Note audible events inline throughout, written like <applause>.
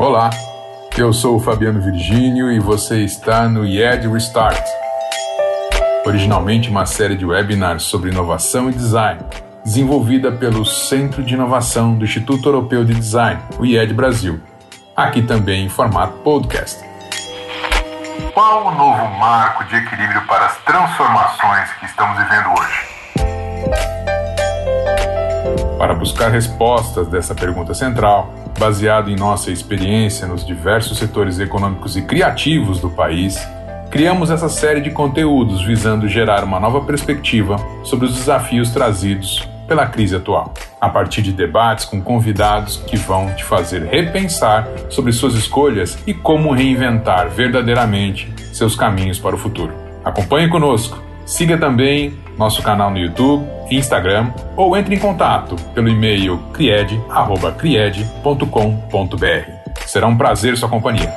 Olá, eu sou o Fabiano Virgínio e você está no IED Restart. Originalmente uma série de webinars sobre inovação e design, desenvolvida pelo Centro de Inovação do Instituto Europeu de Design, o IED Brasil. Aqui também em formato podcast. Qual o novo marco de equilíbrio para as transformações que estamos vivendo hoje? Para buscar respostas dessa pergunta central, baseado em nossa experiência nos diversos setores econômicos e criativos do país, criamos essa série de conteúdos visando gerar uma nova perspectiva sobre os desafios trazidos pela crise atual, a partir de debates com convidados que vão te fazer repensar sobre suas escolhas e como reinventar verdadeiramente seus caminhos para o futuro. Acompanhe conosco Siga também nosso canal no YouTube, Instagram ou entre em contato pelo e-mail cried.cried.com.br. Será um prazer sua companhia.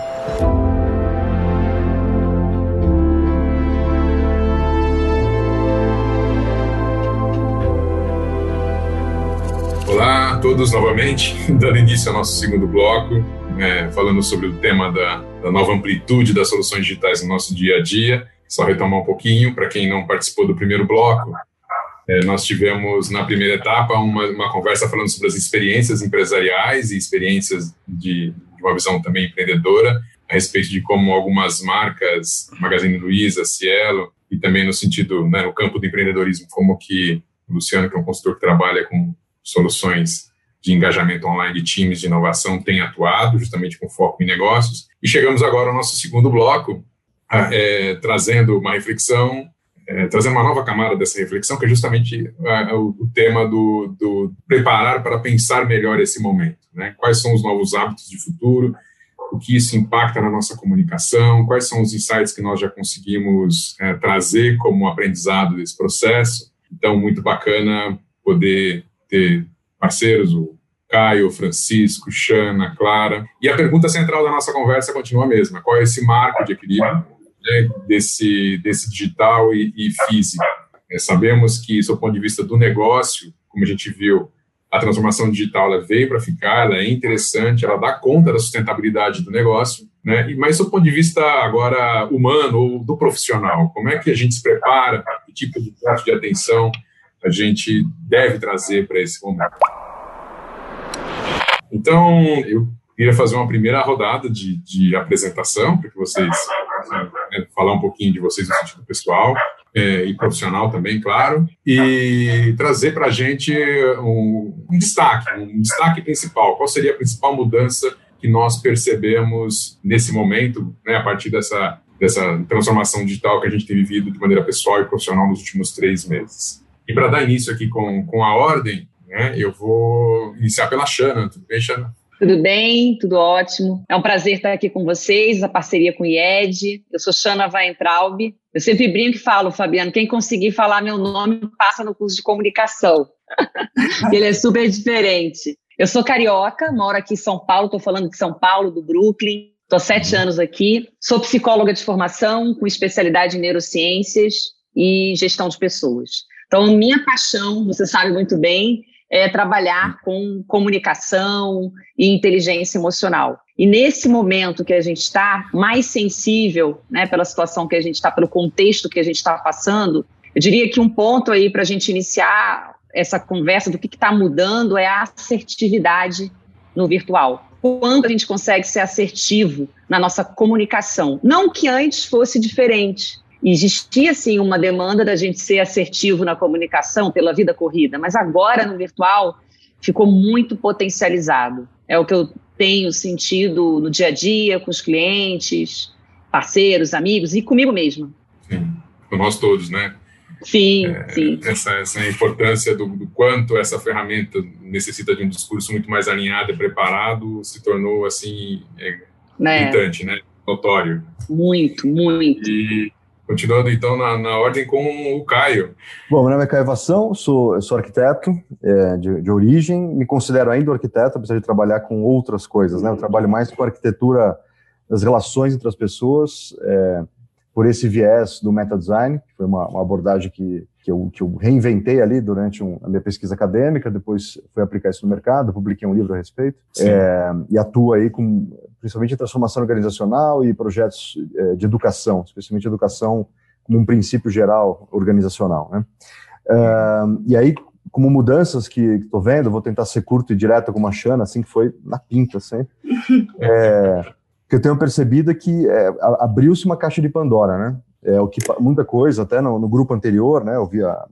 Olá a todos novamente, <laughs> dando início ao nosso segundo bloco, é, falando sobre o tema da, da nova amplitude das soluções digitais no nosso dia a dia só retomar um pouquinho, para quem não participou do primeiro bloco, é, nós tivemos na primeira etapa uma, uma, conversa falando sobre as experiências empresariais e experiências de, de, uma visão também empreendedora, a respeito de como algumas marcas, Magazine Luiza, Cielo, e também no sentido, né, no campo do empreendedorismo, como que o Luciano, que é um consultor que trabalha com soluções de engajamento online de times de inovação, tem atuado, justamente com foco em negócios. E chegamos agora ao nosso segundo bloco, é, trazendo uma reflexão, é, trazendo uma nova camada dessa reflexão, que é justamente é, o, o, tema do, do, preparar para pensar melhor esse momento. Né? Quais são os novos hábitos de futuro, o que isso impacta na nossa comunicação, quais são os insights que nós já conseguimos é, trazer como aprendizado desse processo. Então, muito bacana poder ter parceiros, o Caio, Francisco, Xana, Clara. E a pergunta central da nossa conversa continua a mesma: qual é esse marco de equilíbrio né, desse, desse digital e, e físico. É, sabemos que, do ponto de vista do negócio, como a gente viu, a transformação digital ela veio para ficar, ela é interessante, ela dá conta da sustentabilidade do negócio, né? Mas do ponto de vista agora humano ou do profissional, como é que a gente se prepara, que tipo de ponto de atenção a gente deve trazer para esse momento? Então, eu queria fazer uma primeira rodada de, de apresentação para que vocês né, falar um pouquinho de vocês no sentido pessoal é, e profissional também, claro, e trazer para a gente um, um destaque, um destaque principal. Qual seria a principal mudança que nós percebemos nesse momento, né, a partir dessa, dessa transformação digital que a gente tem vivido de maneira pessoal e profissional nos últimos três meses? E para dar início aqui com, com a ordem, né, eu vou iniciar pela Xana. Tudo bem, Xana? Tudo bem, tudo ótimo. É um prazer estar aqui com vocês, a parceria com o IED. Eu sou Shana Weintraub. Eu sempre brinco e falo, Fabiano, quem conseguir falar meu nome passa no curso de comunicação. <laughs> Ele é super diferente. Eu sou carioca, moro aqui em São Paulo, estou falando de São Paulo, do Brooklyn. Estou sete uhum. anos aqui. Sou psicóloga de formação, com especialidade em neurociências e gestão de pessoas. Então, minha paixão, você sabe muito bem, é, trabalhar com comunicação e inteligência emocional. E nesse momento que a gente está mais sensível, né, pela situação que a gente está, pelo contexto que a gente está passando, eu diria que um ponto aí para a gente iniciar essa conversa do que está mudando é a assertividade no virtual. Quando a gente consegue ser assertivo na nossa comunicação. Não que antes fosse diferente, existia sim uma demanda da gente ser assertivo na comunicação pela vida corrida, mas agora no virtual ficou muito potencializado. É o que eu tenho sentido no dia a dia com os clientes, parceiros, amigos e comigo mesmo. Sim, com nós todos, né? Sim, é, sim. Essa, essa importância do, do, quanto essa ferramenta necessita de um discurso muito mais alinhado e preparado se tornou assim é, né? gritante, né? Notório. Muito, muito. E Continuando então na, na, ordem com o Caio. Bom, meu nome é Caio Vação, sou, sou arquiteto é, de, de, origem, me considero ainda arquiteto, apesar de trabalhar com outras coisas, né? Eu trabalho mais com a arquitetura das relações entre as pessoas, é, por esse viés do meta design, que foi uma, uma abordagem que, que, eu, que eu reinventei ali durante um, a minha pesquisa acadêmica, depois fui aplicar isso no mercado, publiquei um livro a respeito, é, e atuo aí com principalmente transformação organizacional e projetos é, de educação, especialmente educação como um princípio geral organizacional. Né? Uh, e aí, como mudanças que estou vendo, vou tentar ser curto e direto com a Xana, assim que foi na pinta sempre, <laughs> é, que eu tenho percebido é que é, abriu-se uma caixa de Pandora, né? É, o que muita coisa, até no, no grupo anterior, né? Eu vi a,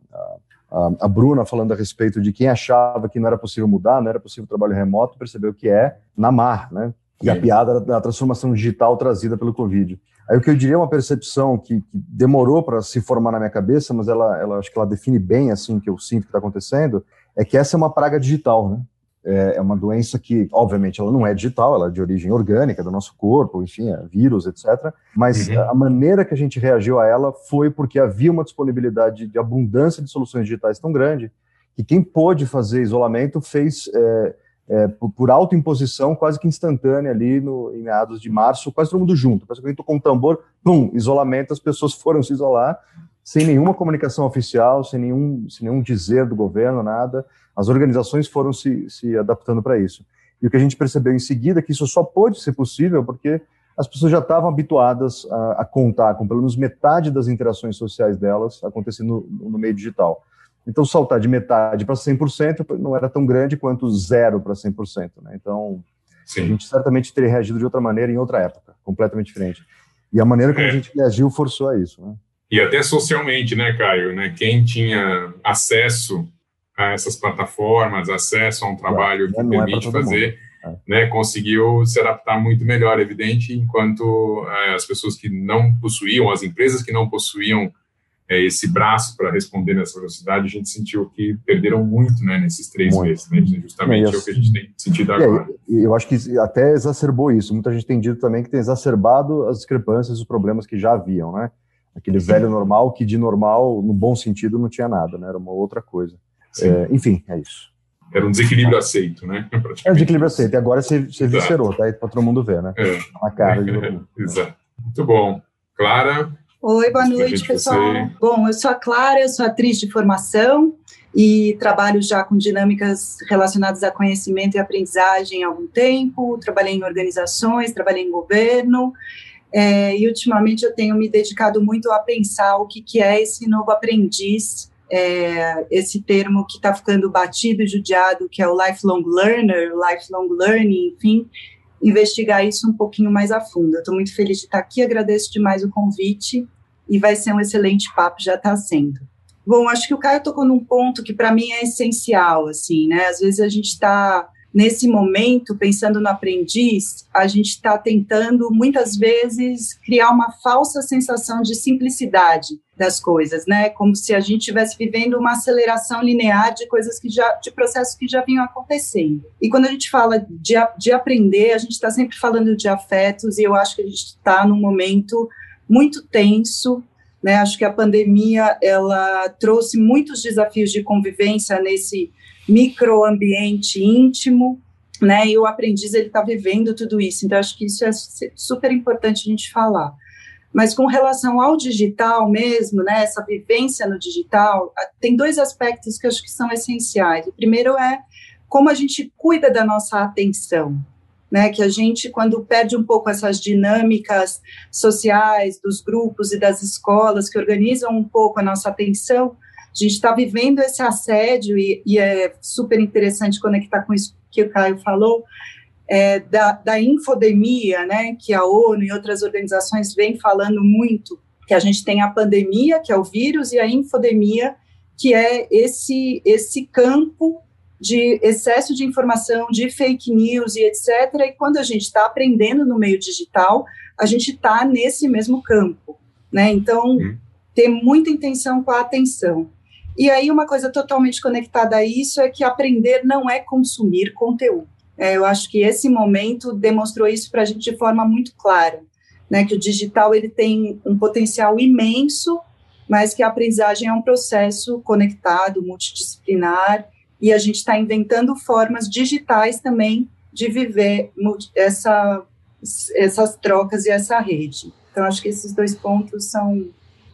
a, a, Bruna falando a respeito de quem achava que não era possível mudar, não era possível trabalho remoto, percebeu que é na mar, né? E a piada da transformação digital trazida pelo Covid. Aí o que eu diria é uma percepção que, que demorou para se formar na minha cabeça, mas ela, ela acho que ela define bem assim que eu sinto que está acontecendo, é que essa é uma praga digital, né? É, é uma doença que, obviamente, ela não é digital, ela é de origem orgânica do nosso corpo, enfim, é vírus, etc. Mas uhum. a maneira que a gente reagiu a ela foi porque havia uma disponibilidade de abundância de soluções digitais tão grande que quem pôde fazer isolamento fez é, é, por, por autoimposição quase que instantânea ali no, em meados de março, quase todo mundo junto. Parece que a gente tocou um tambor, pum, isolamento, as pessoas foram se isolar, sem nenhuma comunicação oficial, sem nenhum, sem nenhum dizer do governo, nada. As organizações foram se, se adaptando para isso. E o que a gente percebeu em seguida é que isso só pôde ser possível porque as pessoas já estavam habituadas a, a contar com pelo menos metade das interações sociais delas acontecendo no, no meio digital. Então, saltar de metade para 100% não era tão grande quanto zero para 100%. Né? Então, Sim. a gente certamente teria reagido de outra maneira em outra época, completamente diferente. E a maneira como é. a gente reagiu forçou a isso. Né? E até socialmente, né, Caio? Né? Quem tinha acesso a essas plataformas, acesso a um trabalho é, que permite é fazer, é. né, conseguiu se adaptar muito melhor, evidente, enquanto é, as pessoas que não possuíam, as empresas que não possuíam é, esse braço para responder nessa velocidade, a gente sentiu que perderam muito né, nesses três muito. meses. Né? Justamente é, é o que a gente tem sentido agora. E eu acho que até exacerbou isso. Muita gente tem dito também que tem exacerbado as discrepâncias, os problemas que já haviam, né? Aquele Sim. velho normal que de normal, no bom sentido, não tinha nada, né? Era uma outra coisa. É, enfim, é isso. Era um desequilíbrio aceito, né? <laughs> É um desequilíbrio aceito. E agora você, você viscerou, tá aí para todo mundo ver, né? É. Na cara de todo mundo. <laughs> Exato. Muito bom. Clara, Oi, boa noite, pessoal. Você... Bom, eu sou a Clara, eu sou atriz de formação e trabalho já com dinâmicas relacionadas a conhecimento e aprendizagem há algum tempo. Trabalhei em organizações, trabalhei em governo. É, e ultimamente eu tenho me dedicado muito a pensar o que, que é esse novo aprendiz, é, esse termo que está ficando batido e judiado, que é o lifelong learner, lifelong learning, enfim, investigar isso um pouquinho mais a fundo. Estou muito feliz de estar aqui, agradeço demais o convite e vai ser um excelente papo, já está sendo. Bom, acho que o Caio tocou num ponto que para mim é essencial, assim, né? Às vezes a gente está nesse momento, pensando no aprendiz, a gente está tentando, muitas vezes, criar uma falsa sensação de simplicidade das coisas, né? Como se a gente estivesse vivendo uma aceleração linear de coisas que já, de processos que já vinham acontecendo. E quando a gente fala de, de aprender, a gente está sempre falando de afetos, e eu acho que a gente está num momento muito tenso, né? Acho que a pandemia, ela trouxe muitos desafios de convivência nesse microambiente íntimo, né? E o aprendiz ele está vivendo tudo isso. Então acho que isso é super importante a gente falar. Mas com relação ao digital mesmo, né? Essa vivência no digital, tem dois aspectos que acho que são essenciais. O primeiro é como a gente cuida da nossa atenção, né, que a gente, quando perde um pouco essas dinâmicas sociais dos grupos e das escolas que organizam um pouco a nossa atenção, a gente está vivendo esse assédio e, e, é super interessante conectar com isso que o Caio falou, é, da, da infodemia, né, que a ONU e outras organizações vêm falando muito, que a gente tem a pandemia, que é o vírus, e a infodemia, que é esse, esse campo de excesso de informação, de fake news e etc. E quando a gente está aprendendo no meio digital, a gente está nesse mesmo campo, né? Então, hum. ter muita intenção com a atenção. E aí, uma coisa totalmente conectada a isso é que aprender não é consumir conteúdo. É, eu acho que esse momento demonstrou isso para a gente de forma muito clara, né? Que o digital ele tem um potencial imenso, mas que a aprendizagem é um processo conectado, multidisciplinar, e a gente está inventando formas digitais também de viver essa, essas trocas e essa rede. Então, acho que esses dois pontos são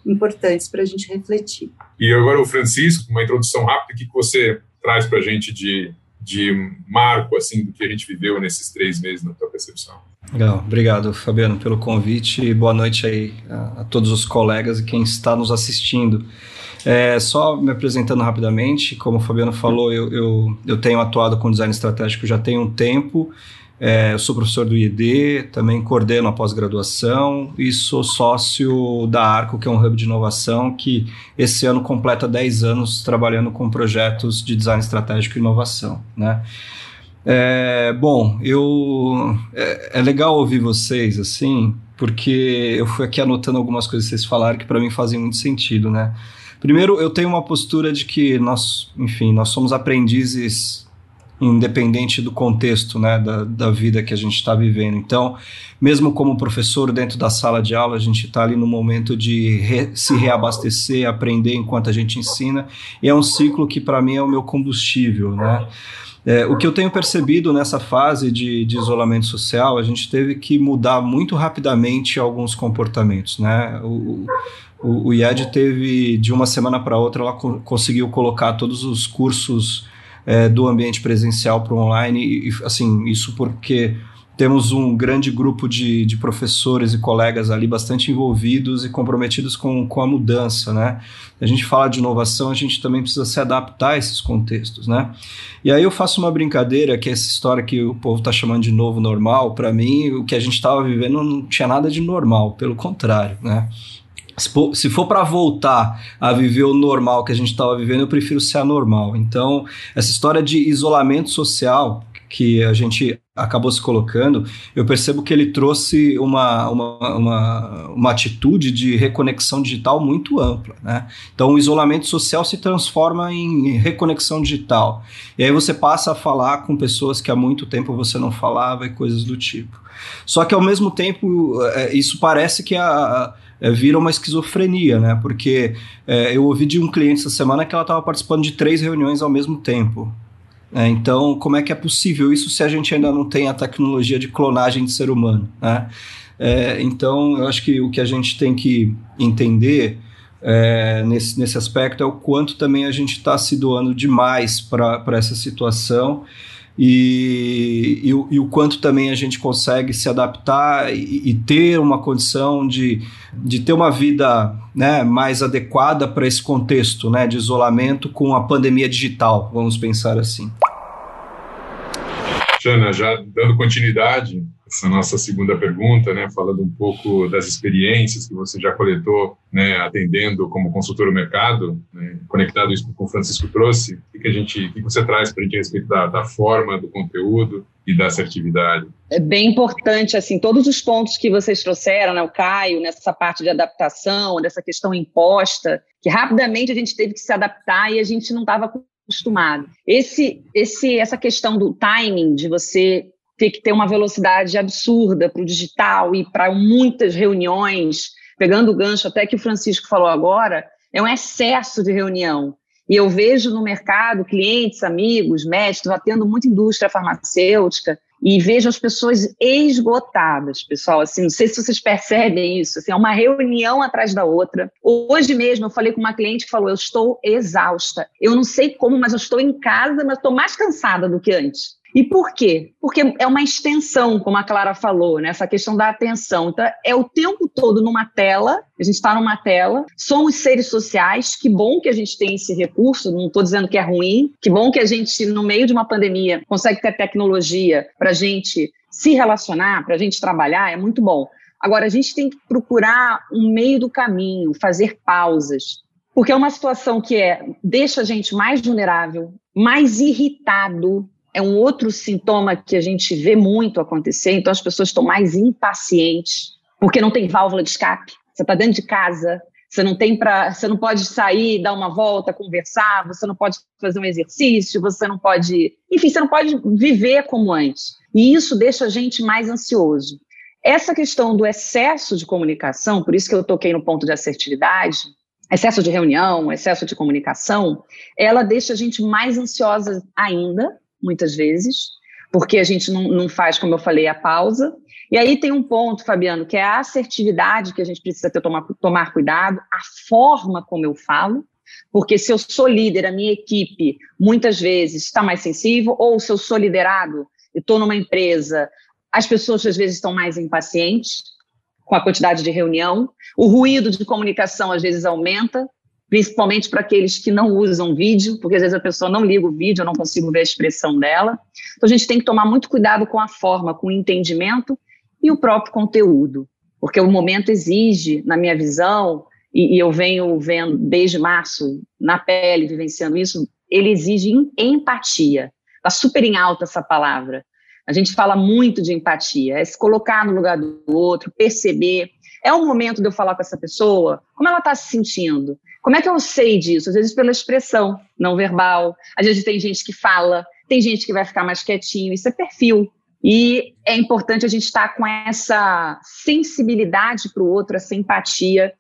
importantes para a gente refletir. E agora o Francisco, uma introdução rápida, o que você traz para a gente de, de marco assim do que a gente viveu nesses três meses na tua percepção. Legal, obrigado Fabiano pelo convite e boa noite aí a, a todos os colegas e quem está nos assistindo. É, só me apresentando rapidamente, como o Fabiano falou, eu, eu, eu tenho atuado com design estratégico já tem um tempo. É, eu sou professor do IED, também coordeno a pós-graduação e sou sócio da Arco, que é um hub de inovação que esse ano completa 10 anos trabalhando com projetos de design estratégico e inovação. Né? É, bom, eu é, é, legal ouvir vocês assim, porque eu fui aqui anotando algumas coisas que vocês falaram que para mim fazem muito sentido, né? Primeiro, eu tenho uma postura de que nós, enfim, nós somos aprendizes independente do contexto né, da, da vida que a gente está vivendo. Então, mesmo como professor dentro da sala de aula, a gente está ali no momento de re, se reabastecer, aprender enquanto a gente ensina, e é um ciclo que para mim é o meu combustível. Né? É, o que eu tenho percebido nessa fase de, de, isolamento social, a gente teve que mudar muito rapidamente alguns comportamentos. Né? O, o, o IED teve, de uma semana para outra, ela co conseguiu colocar todos os cursos é, do ambiente presencial para o online, e, assim, isso porque temos um grande grupo de, de professores e colegas ali bastante envolvidos e comprometidos com, com a mudança, né? A gente fala de inovação, a gente também precisa se adaptar a esses contextos, né? E aí eu faço uma brincadeira, que é essa história que o povo está chamando de novo normal, para mim, o que a gente estava vivendo não tinha nada de normal, pelo contrário, né? Se for para voltar a viver o normal que a gente estava vivendo, eu prefiro ser anormal. Então, essa história de isolamento social que a gente acabou se colocando, eu percebo que ele trouxe uma, uma, uma, uma atitude de reconexão digital muito ampla. Né? Então, o isolamento social se transforma em reconexão digital. E aí você passa a falar com pessoas que há muito tempo você não falava e coisas do tipo. Só que, ao mesmo tempo, é, isso parece que a é, vira uma esquizofrenia, né? Porque é, eu ouvi de um cliente essa semana que ela estava participando de três reuniões ao mesmo tempo. É, então, como é que é possível isso se a gente ainda não tem a tecnologia de clonagem de ser humano? Né? É, então, eu acho que o que a gente tem que entender é, nesse, nesse aspecto é o quanto também a gente está se doando demais para essa situação e, e, e, o quanto também a gente consegue se adaptar e, e ter uma condição de, de ter uma vida né, mais adequada para esse contexto né, de isolamento com a pandemia digital, vamos pensar assim. Jana, já dando continuidade, essa nossa segunda pergunta, né, falando um pouco das experiências que você já coletou, né, atendendo como consultor no mercado, né, conectado isso com o Francisco trouxe, o que, a gente, o que você traz para a gente a respeito da, da forma, do conteúdo e da assertividade? É bem importante, assim, todos os pontos que vocês trouxeram, né, o Caio, nessa parte de adaptação, dessa questão imposta, que rapidamente a gente teve que se adaptar e a gente não estava acostumado. Esse, esse, essa questão do timing, de você ter que ter uma velocidade absurda para o digital e para muitas reuniões, pegando o gancho até que o Francisco falou agora, é um excesso de reunião. E eu vejo no mercado clientes, amigos, médicos, atendo muita indústria farmacêutica e vejo as pessoas esgotadas, pessoal. Assim, não sei se vocês percebem isso. Assim, é uma reunião atrás da outra. Hoje mesmo eu falei com uma cliente que falou: eu estou exausta. Eu não sei como, mas eu estou em casa, mas estou mais cansada do que antes. E por quê? Porque é uma extensão, como a Clara falou, né? essa questão da atenção. Então, é o tempo todo numa tela, a gente está numa tela, somos seres sociais, que bom que a gente tem esse recurso, não estou dizendo que é ruim, que bom que a gente, no meio de uma pandemia, consegue ter tecnologia para a gente se relacionar, para a gente trabalhar, é muito bom. Agora, a gente tem que procurar um meio do caminho, fazer pausas, porque é uma situação que é, deixa a gente mais vulnerável, mais irritado, é um outro sintoma que a gente vê muito acontecer, então as pessoas estão mais impacientes, porque não tem válvula de escape. Você está dentro de casa, você não tem para, você não pode sair, dar uma volta, conversar, você não pode fazer um exercício, você não pode, enfim, você não pode viver como antes. E isso deixa a gente mais ansioso. Essa questão do excesso de comunicação, por isso que eu toquei no ponto de assertividade, excesso de reunião, excesso de comunicação, ela deixa a gente mais ansiosa ainda, muitas vezes, porque a gente não, não faz, como eu falei, a pausa. E aí tem um ponto, Fabiano, que é a assertividade que a gente precisa ter, tomar, tomar cuidado, a forma como eu falo. Porque se eu sou líder, a minha equipe muitas vezes está mais sensível, ou se eu sou liderado, e estou numa empresa, as pessoas às vezes estão mais impacientes com a quantidade de reunião, o ruído de comunicação às vezes aumenta, principalmente para aqueles que não usam vídeo, porque às vezes a pessoa não liga o vídeo, eu não consigo ver a expressão dela. Então a gente tem que tomar muito cuidado com a forma, com o entendimento e o próprio conteúdo, porque o momento exige, na minha visão, e, e eu venho vendo desde março na pele, vivenciando isso, ele exige empatia. Está super em alta essa palavra. A gente fala muito de empatia, é se colocar no lugar do outro, perceber. É o momento de eu falar com essa pessoa, como ela está se sentindo. Como é que eu sei disso? Às vezes pela expressão não verbal, às vezes tem gente que fala, tem gente que vai ficar mais quietinho, isso é perfil. E é importante a gente estar com essa sensibilidade para o outro, essa empatia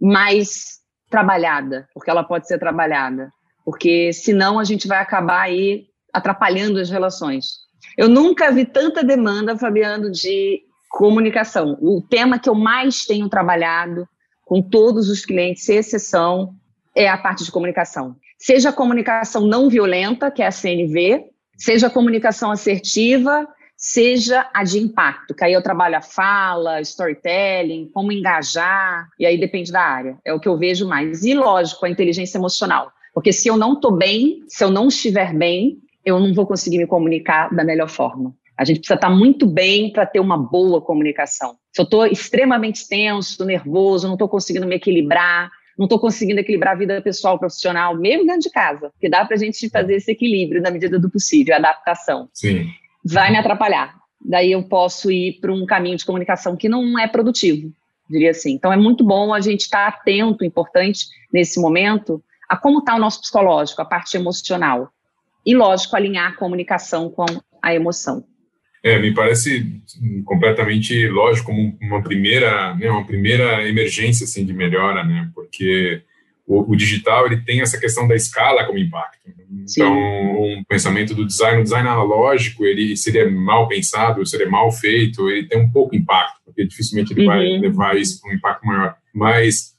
mais trabalhada, porque ela pode ser trabalhada. Porque senão a gente vai acabar aí atrapalhando as relações. Eu nunca vi tanta demanda, Fabiano, de comunicação. O tema que eu mais tenho trabalhado com todos os clientes, sem exceção, é a parte de comunicação. Seja a comunicação não violenta, que é a CNV, seja a comunicação assertiva, seja a de impacto, que aí eu trabalho a fala, storytelling, como engajar, e aí depende da área. É o que eu vejo mais. E, lógico, a inteligência emocional. Porque se eu não estou bem, se eu não estiver bem, eu não vou conseguir me comunicar da melhor forma. A gente precisa estar muito bem para ter uma boa comunicação. Se eu estou extremamente tenso, nervoso, não estou conseguindo me equilibrar, não estou conseguindo equilibrar a vida pessoal, profissional, mesmo dentro de casa, porque dá para a gente fazer esse equilíbrio na medida do possível, adaptação. Sim. Vai me atrapalhar. Daí eu posso ir para um caminho de comunicação que não é produtivo, diria assim. Então é muito bom a gente estar atento, importante nesse momento, a como está o nosso psicológico, a parte emocional. E, lógico, alinhar a comunicação com a emoção. É, me parece completamente lógico como uma primeira, né, uma primeira emergência assim de melhora, né? Porque o, o, digital ele tem essa questão da escala como impacto. Sim. Então, um pensamento do design, o design analógico, ele seria mal pensado, seria mal feito, ele tem um pouco impacto, porque dificilmente ele uhum. vai levar isso para um impacto maior. Mas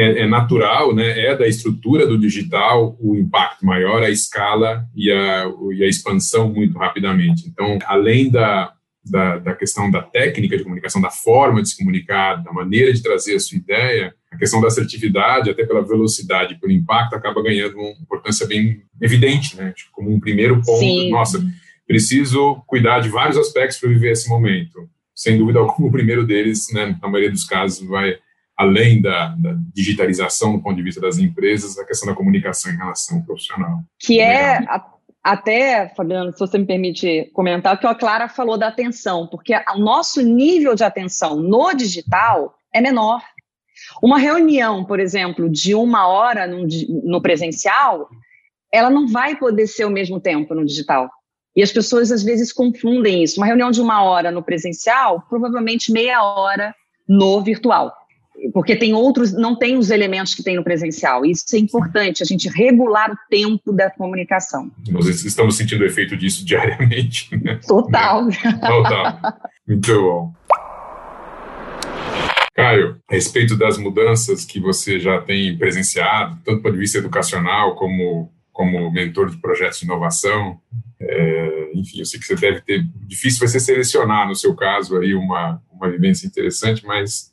é, é, natural, né, é da estrutura do digital o impacto maior, a escala e a, e a expansão muito rapidamente. Então, além da, da, da, questão da técnica de comunicação, da forma de se comunicar, da maneira de trazer a sua ideia, a questão da assertividade, até pela velocidade, pelo impacto, acaba ganhando uma importância bem evidente, né? Como um primeiro ponto, Sim. nossa, preciso cuidar de vários aspectos para viver esse momento. Sem dúvida alguma, o primeiro deles, né, na maioria dos casos, vai além da, da, digitalização do ponto de vista das empresas, a questão da comunicação em relação ao profissional. Que é, a, até, Fabiano, se você me permite comentar, o que a Clara falou da atenção, porque o nosso nível de atenção no digital é menor. Uma reunião, por exemplo, de uma hora no, no presencial, ela não vai poder ser o mesmo tempo no digital. E as pessoas às vezes confundem isso. Uma reunião de uma hora no presencial, provavelmente meia hora no virtual porque tem outros, não tem os elementos que tem no presencial. Isso é importante, a gente regular o tempo da comunicação. Nós estamos sentindo o efeito disso diariamente. <laughs> Né? Total. Total. Muito bom. Caio, a respeito das mudanças que você já tem presenciado, tanto do ponto de vista educacional como como mentor de projetos de inovação, é, enfim, eu sei que você deve ter difícil vai ser selecionar no seu caso aí uma uma vivência interessante, mas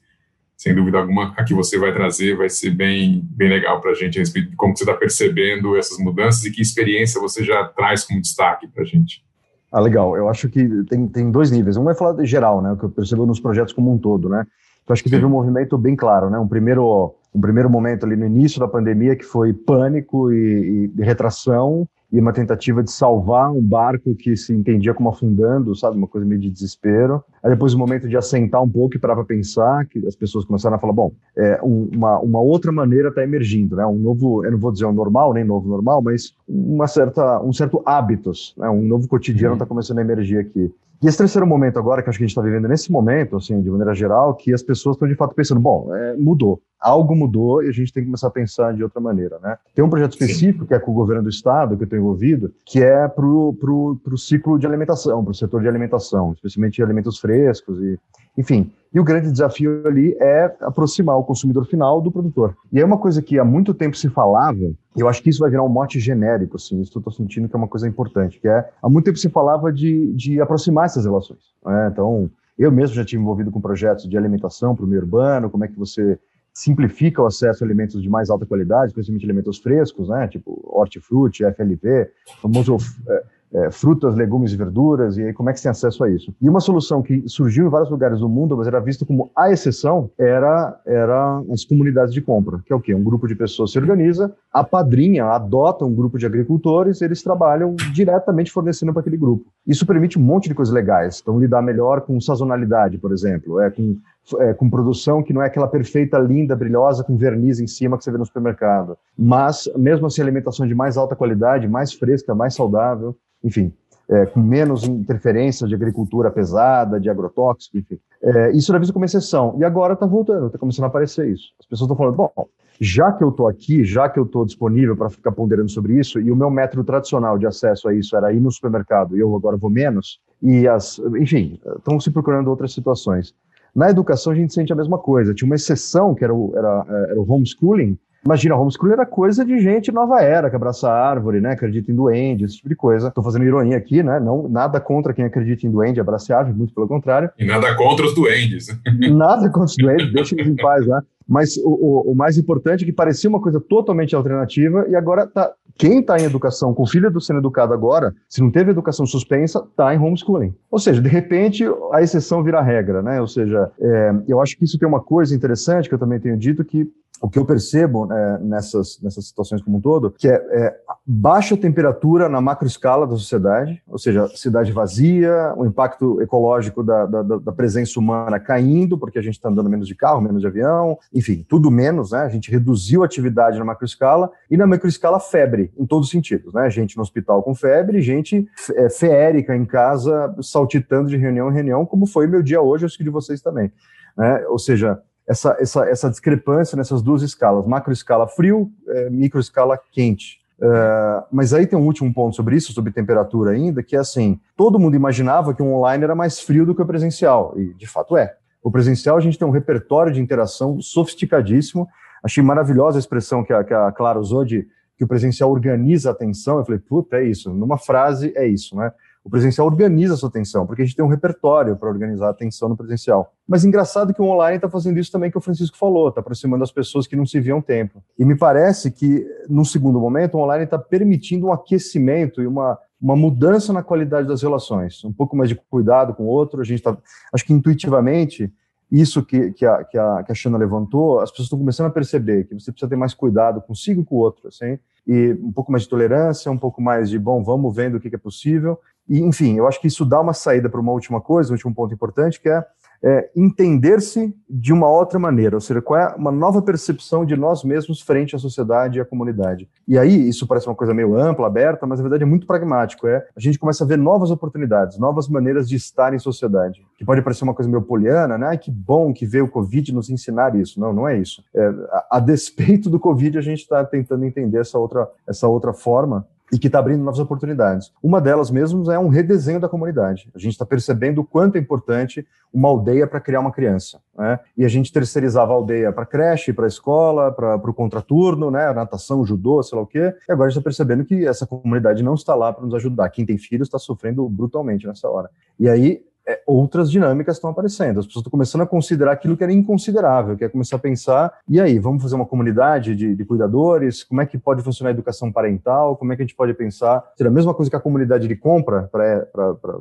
sem dúvida alguma, a que você vai trazer vai ser bem, bem legal para a gente a respeito de como você está percebendo essas mudanças e que experiência você já traz como destaque para a gente. Ah, legal. Eu acho que tem, tem dois níveis. Um vai falar de geral, né, o que eu percebo nos projetos como um todo, né. Então, acho que teve um movimento bem claro, né, um primeiro, um primeiro momento ali no início da pandemia que foi pânico e, e retração, e uma tentativa de salvar um barco que se entendia como afundando, sabe, uma coisa meio de desespero. Aí depois o um momento de assentar um pouco e parar para pensar, que as pessoas começaram a falar, bom, é, um, uma, uma outra maneira está emergindo, né, um novo, eu não vou dizer um normal, nem novo normal, mas uma certa, um certo hábitos, né, um novo cotidiano está uhum. começando a emergir aqui. E esse terceiro momento agora, que acho que a gente está vivendo nesse momento, assim, de maneira geral, que as pessoas estão de fato pensando, bom, é, mudou, algo mudou e a gente tem que começar a pensar de outra maneira, né? Tem um projeto específico Sim. que é com o governo do estado que eu estou envolvido, que é para o ciclo de alimentação, para o setor de alimentação, especialmente alimentos frescos e, enfim. E o grande desafio ali é aproximar o consumidor final do produtor. E é uma coisa que há muito tempo se falava, e eu acho que isso vai virar um mote genérico, assim, isso eu estou sentindo que é uma coisa importante, que é, há muito tempo se falava de, de aproximar essas relações. Né? Então, eu mesmo já tive envolvido com projetos de alimentação para o meio urbano, como é que você simplifica o acesso a alimentos de mais alta qualidade, especialmente alimentos frescos, né, tipo hortifruti, FLV, famoso é, é, frutas, legumes e verduras, e aí como é que se tem acesso a isso? E uma solução que surgiu em vários lugares do mundo, mas era vista como a exceção, era, era as comunidades de compra, que é o quê? Um grupo de pessoas se organiza, apadrinha, adota um grupo de agricultores, eles trabalham diretamente fornecendo para aquele grupo. Isso permite um monte de coisas legais, então lidar melhor com sazonalidade, por exemplo, é com é, com produção que não é aquela perfeita, linda, brilhosa, com verniz em cima que você vê no supermercado. Mas, mesmo assim, alimentação de mais alta qualidade, mais fresca, mais saudável enfim, é, com menos interferência de agricultura pesada, de agrotóxico, enfim. É, isso era visto como exceção. E agora está voltando, está começando a aparecer isso. As pessoas estão falando, bom, já que eu estou aqui, já que eu estou disponível para ficar ponderando sobre isso, e o meu método tradicional de acesso a isso era ir no supermercado, e eu agora vou menos, e as, enfim, estão se procurando outras situações. Na educação a gente sente a mesma coisa. Tinha uma exceção que era o, era, era o homeschooling, Imagina, homeschooling era coisa de gente nova era, que abraça a árvore, né? Acredita em duende, esse tipo de coisa. Estou fazendo ironia aqui, né? Não, nada contra quem acredita em duende, abraça a árvore, muito pelo contrário. E nada contra os duendes. Nada contra os duendes, <laughs> deixa eles em paz lá. Né? Mas o, o, o, mais importante é que parecia uma coisa totalmente alternativa e agora tá, quem está em educação, com filho do sendo educado agora, se não teve educação suspensa, está em homeschooling. Ou seja, de repente, a exceção vira regra, né? Ou seja, é, eu acho que isso tem uma coisa interessante que eu também tenho dito, que o que eu percebo é, nessas, nessas situações como um todo, que é, é, baixa temperatura na macroescala da sociedade, ou seja, cidade vazia, o impacto ecológico da, da, da presença humana caindo, porque a gente está andando menos de carro, menos de avião, enfim, tudo menos, né? A gente reduziu a atividade na macroescala e na microescala febre, em todos os sentidos, né? Gente no hospital com febre, gente é, feérica em casa, saltitando de reunião em reunião, como foi meu dia hoje, acho que de vocês também. Né? Ou seja, essa, essa, essa discrepância nessas duas escalas, macroescala frio, é, microescala quente. Uh, mas aí tem um último ponto sobre isso, sobre temperatura ainda, que é assim: todo mundo imaginava que o online era mais frio do que o presencial, e de fato é. O presencial a gente tem um repertório de interação sofisticadíssimo. Achei maravilhosa a expressão que a, que a Clara usou de que o presencial organiza a atenção. Eu falei, puta, é isso. Numa frase, é isso, né? O presencial organiza a sua atenção, porque a gente tem um repertório para organizar a atenção no presencial. Mas engraçado que o online está fazendo isso também que o Francisco falou, está aproximando as pessoas que não se viam tempo. E me parece que, no segundo momento, o online está permitindo um aquecimento e uma, uma mudança na qualidade das relações, um pouco mais de cuidado com o outro. A gente está, acho que intuitivamente, isso que, que, a, que, a, que a Xana levantou, as pessoas estão começando a perceber que você precisa ter mais cuidado consigo e com o outro, assim, e um pouco mais de tolerância, um pouco mais de, bom, vamos vendo o que é possível, e, enfim, eu acho que isso dá uma saída para uma última coisa, um último ponto importante, que é, é entender-se de uma outra maneira, ou seja, qual é uma nova percepção de nós mesmos frente à sociedade e à comunidade. E aí, isso parece uma coisa meio ampla, aberta, mas na verdade é muito pragmático. É, a gente começa a ver novas oportunidades, novas maneiras de estar em sociedade, que pode parecer uma coisa meio poliana, né? Ai, que bom que veio o Covid nos ensinar isso. Não, não é isso. É, a, a despeito do Covid, a gente está tentando entender essa outra, essa outra forma e que está abrindo novas oportunidades. Uma delas mesmo é um redesenho da comunidade. A gente está percebendo o quanto é importante uma aldeia para criar uma criança. Né? E a gente terceirizava a aldeia para creche, para escola, para o contraturno, né? natação, judô, sei lá o quê. E agora a gente está percebendo que essa comunidade não está lá para nos ajudar. Quem tem filhos está sofrendo brutalmente nessa hora. E aí é, outras dinâmicas estão aparecendo. As pessoas estão começando a considerar aquilo que era inconsiderável, que é começar a pensar, e aí, vamos fazer uma comunidade de, de cuidadores? Como é que pode funcionar a educação parental? Como é que a gente pode pensar? Ser a mesma coisa que a comunidade de compra para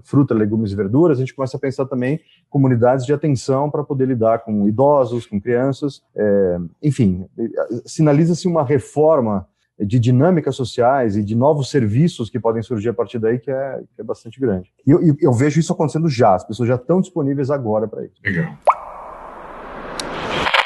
fruta, legumes e verduras, a gente começa a pensar também comunidades de atenção para poder lidar com idosos, com crianças. É, enfim, sinaliza-se uma reforma de dinâmicas sociais e de novos serviços que podem surgir a partir daí, que é, que é bastante grande. E eu, eu, vejo isso acontecendo já, as pessoas já estão disponíveis agora para isso. Legal.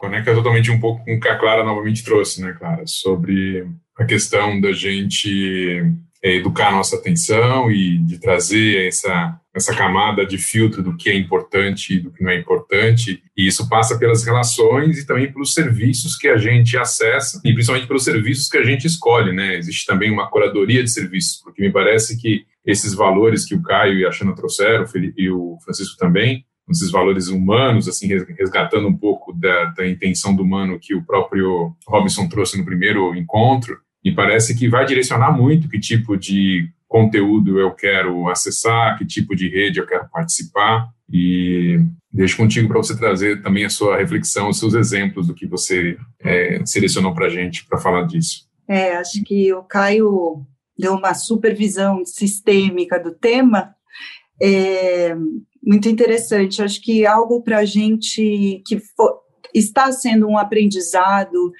Conecta totalmente um pouco com o que a Clara novamente trouxe, né, Clara? Sobre a questão da gente é, educar a nossa atenção e de trazer essa essa camada de filtro do que é importante e do que não é importante, e isso passa pelas relações e também pelos serviços que a gente acessa, e principalmente pelos serviços que a gente escolhe, né? Existe também uma curadoria de serviços, porque me parece que esses valores que o Caio e a Xana trouxeram, o Felipe e o Francisco também, esses valores humanos, assim, resgatando um pouco da, da intenção do humano que o próprio Robinson trouxe no primeiro encontro, me parece que vai direcionar muito que tipo de conteúdo eu quero acessar, que tipo de rede eu quero participar. E deixo contigo para você trazer também a sua reflexão, os seus exemplos do que você é, selecionou para a gente para falar disso. É, acho que o Caio deu uma supervisão sistêmica do tema. É, muito interessante. Acho que algo para a gente que for, está sendo um aprendizado,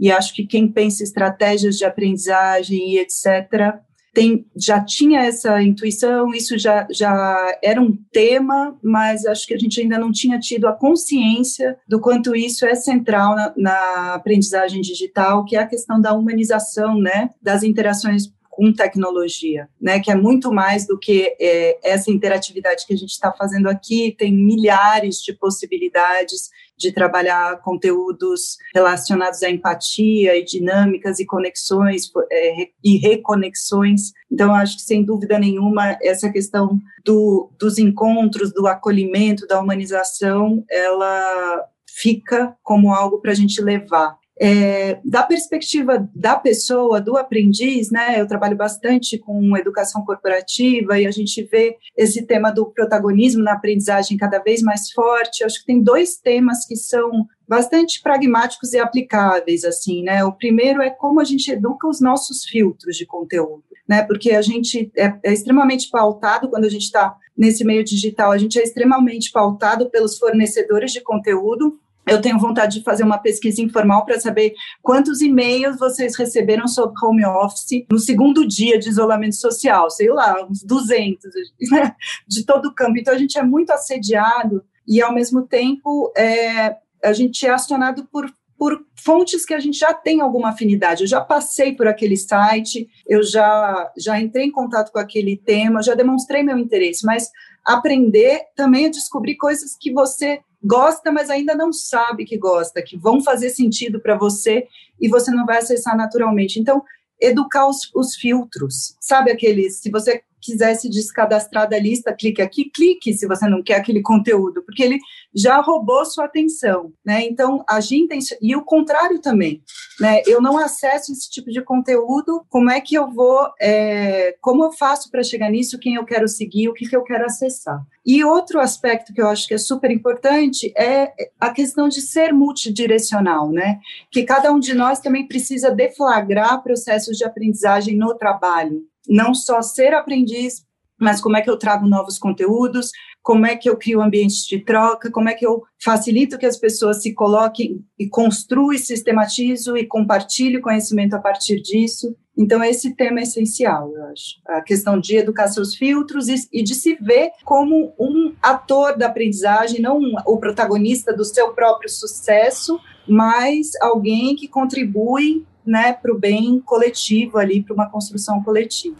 e acho que quem pensa estratégias de aprendizagem e etc., tem, já tinha essa intuição, isso já, já era um tema, mas acho que a gente ainda não tinha tido a consciência do quanto isso é central na, na aprendizagem digital, que é a questão da humanização, né, das interações com tecnologia, né, que é muito mais do que é, essa interatividade que a gente está fazendo aqui, tem milhares de possibilidades de trabalhar conteúdos relacionados à empatia e dinâmicas e conexões é, e reconexões. Então, acho que, sem dúvida nenhuma, essa questão do, dos encontros, do acolhimento, da humanização, ela fica como algo para a gente levar. É, da perspectiva da pessoa, do aprendiz, né, eu trabalho bastante com educação corporativa e a gente vê esse tema do protagonismo na aprendizagem cada vez mais forte. Eu acho que tem dois temas que são bastante pragmáticos e aplicáveis, assim, né? O primeiro é como a gente educa os nossos filtros de conteúdo, né? Porque a gente é, é extremamente pautado quando a gente está nesse meio digital, a gente é extremamente pautado pelos fornecedores de conteúdo eu tenho vontade de fazer uma pesquisa informal para saber quantos e-mails vocês receberam sobre home office no segundo dia de isolamento social, sei lá, uns 200 né, <laughs> de todo o campo. Então, a gente é muito assediado e, ao mesmo tempo, é, a gente é acionado por, por fontes que a gente já tem alguma afinidade. Eu já passei por aquele site, eu já, já entrei em contato com aquele tema, já demonstrei meu interesse, mas aprender também a descobrir coisas que você gosta, mas ainda não sabe que gosta, que vão fazer sentido para você e você não vai acessar naturalmente. Então, educar os, os filtros, sabe aqueles, se você quiser se descadastrar da lista, clique aqui, clique se você não quer aquele conteúdo, porque ele já roubou sua atenção, né? Então, agir e o contrário também, né? Eu não acesso esse tipo de conteúdo, como é que eu vou, é, como eu faço para chegar nisso, quem eu quero seguir, o que, que eu quero acessar. E outro aspecto que eu acho que é super importante é a questão de ser multidirecional, né? Que cada um de nós também precisa deflagrar processos de aprendizagem no trabalho, não só ser aprendiz, mas como é que eu trago novos conteúdos, como é que eu crio ambientes de troca, como é que eu facilito que as pessoas se coloquem e construam e sistematizo e compartilhem conhecimento a partir disso. Então, esse tema é essencial, eu acho. A questão de educar seus filtros e, e de se ver como um ator da aprendizagem, não um, o protagonista do seu próprio sucesso, mas alguém que contribui né, para o bem coletivo ali, para uma construção coletiva.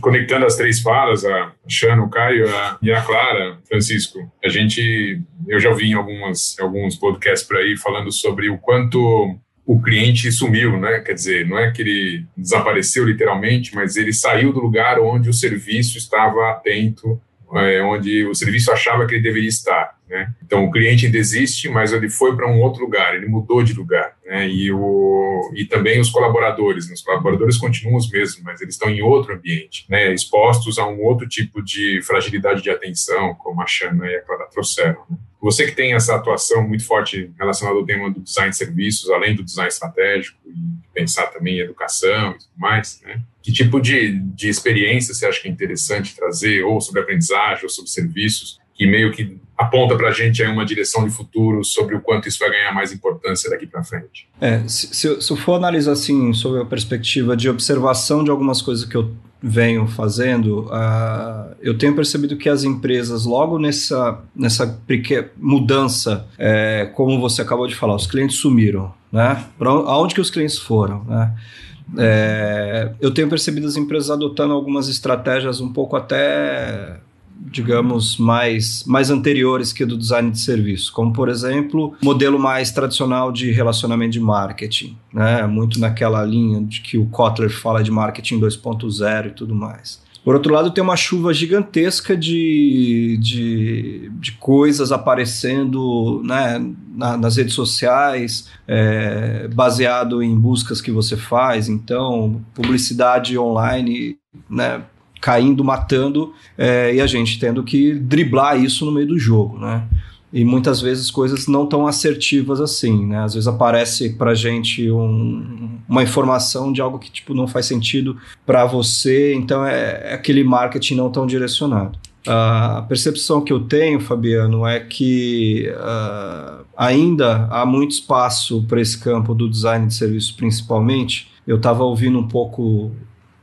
Conectando as três falas, a Xana, o Caio a, e a Clara, Francisco, a gente, eu já ouvi em algumas, alguns podcasts por aí falando sobre o quanto o cliente sumiu, né? Quer dizer, não é que ele desapareceu literalmente, mas ele saiu do lugar onde o serviço estava atento, é, onde o serviço achava que ele deveria estar. Né? Então, o cliente ainda existe, mas ele foi para um outro lugar, ele mudou de lugar. Né? E, o, e também os colaboradores, né? os colaboradores continuam os mesmos, mas eles estão em outro ambiente, né? expostos a um outro tipo de fragilidade de atenção, como a Xana e a Clara trouxeram. Né? Você que tem essa atuação muito forte relacionada ao tema do design de serviços, além do design estratégico, e pensar também em educação e tudo mais, né? que tipo de, de experiência você acha que é interessante trazer, ou sobre aprendizagem, ou sobre serviços, que meio que aponta para a gente aí uma direção de futuro sobre o quanto isso vai ganhar mais importância daqui para frente. É, se, se, eu, se, eu for analisar assim, sob a perspectiva de observação de algumas coisas que eu venho fazendo, uh, eu tenho percebido que as empresas, logo nessa, nessa mudança, é, como você acabou de falar, os clientes sumiram, né? Para onde que os clientes foram, né? É, eu tenho percebido as empresas adotando algumas estratégias um pouco até digamos, mais, mais anteriores que do design de serviço, como, por exemplo, modelo mais tradicional de relacionamento de marketing, né? muito naquela linha de que o Kotler fala de marketing 2.0 e tudo mais. Por outro lado, tem uma chuva gigantesca de, de, de coisas aparecendo né, na, nas redes sociais, é, baseado em buscas que você faz. Então, publicidade online, né, caindo, matando, é, e a gente tendo que driblar isso no meio do jogo, né? E muitas vezes coisas não tão assertivas assim, né? Às vezes aparece pra gente um, uma informação de algo que tipo não faz sentido para você, então é, é aquele marketing não tão direcionado. A percepção que eu tenho, Fabiano, é que uh, ainda há muito espaço para esse campo do design de serviço, principalmente. Eu estava ouvindo um pouco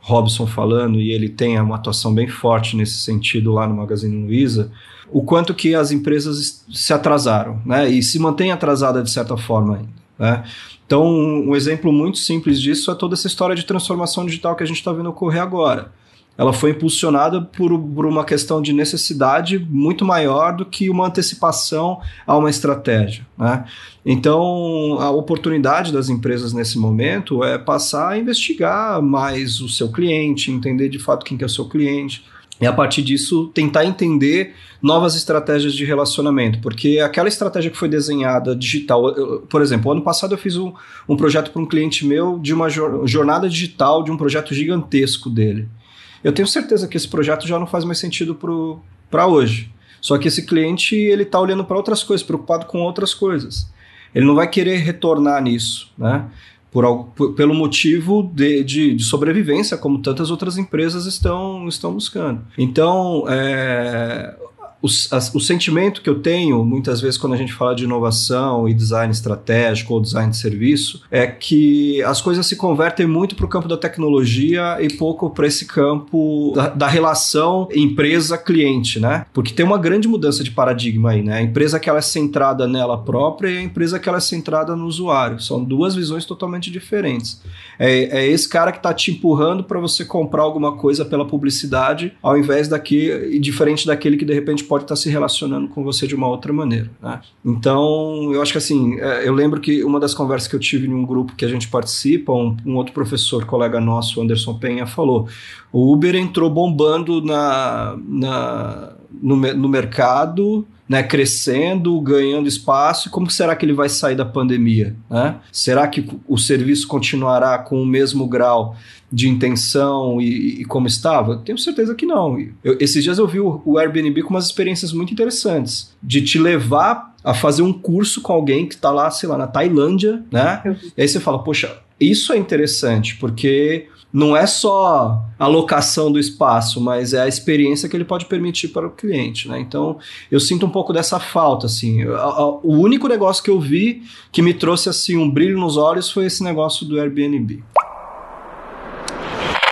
Robson falando, e ele tem uma atuação bem forte nesse sentido lá no Magazine Luiza, o quanto que as empresas se atrasaram, né? E se mantém atrasada de certa forma ainda, né? Então, um exemplo muito simples disso é toda essa história de transformação digital que a gente está vendo ocorrer agora ela foi impulsionada por, por, uma questão de necessidade muito maior do que uma antecipação a uma estratégia. Né? Então, a oportunidade das empresas nesse momento é passar a investigar mais o seu cliente, entender de fato quem que é o seu cliente, e a partir disso tentar entender novas estratégias de relacionamento, porque aquela estratégia que foi desenhada digital, eu, por exemplo, ano passado eu fiz um, um projeto para um cliente meu de uma jornada digital de um projeto gigantesco dele. Eu tenho certeza que esse projeto já não faz mais sentido para hoje. Só que esse cliente ele está olhando para outras coisas, preocupado com outras coisas. Ele não vai querer retornar nisso, né? Por, algo, por, pelo motivo de, de, de, sobrevivência, como tantas outras empresas estão, estão buscando. Então, é, o, o, sentimento que eu tenho, muitas vezes, quando a gente fala de inovação e design estratégico ou design de serviço, é que as coisas se convertem muito para o campo da tecnologia e pouco para esse campo da, da relação empresa-cliente, né? Porque tem uma grande mudança de paradigma aí, né? A empresa que ela é centrada nela própria e a empresa que ela é centrada no usuário. São duas visões totalmente diferentes. É, é esse cara que está te empurrando para você comprar alguma coisa pela publicidade, ao invés daquele, diferente daquele que de repente pode estar se relacionando com você de uma outra maneira. Né? Então, eu acho que assim, é, eu lembro que uma das conversas que eu tive em um grupo que a gente participa, um, um outro professor, colega nosso, Anderson Penha, falou: o Uber entrou bombando na, na no, no mercado né, crescendo, ganhando espaço, e como será que ele vai sair da pandemia? Né? Será que o serviço continuará com o mesmo grau de intenção e, e como estava? Tenho certeza que não. Eu, esses dias eu vi o, o Airbnb com umas experiências muito interessantes, de te levar a fazer um curso com alguém que está lá, sei lá, na Tailândia, né? E aí você fala, poxa, isso é interessante, porque não é só a locação do espaço, mas é a experiência que ele pode permitir para o cliente, né? Então, eu sinto um pouco dessa falta, assim. O único negócio que eu vi que me trouxe, assim, um brilho nos olhos foi esse negócio do Airbnb.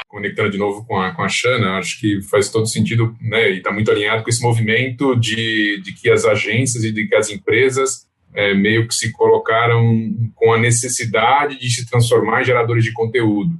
Conectando de novo com a, com a Shana, acho que faz todo sentido, né? E está muito alinhado com esse movimento de, de que as agências e de que as empresas é, meio que se colocaram com a necessidade de se transformar em geradores de conteúdo.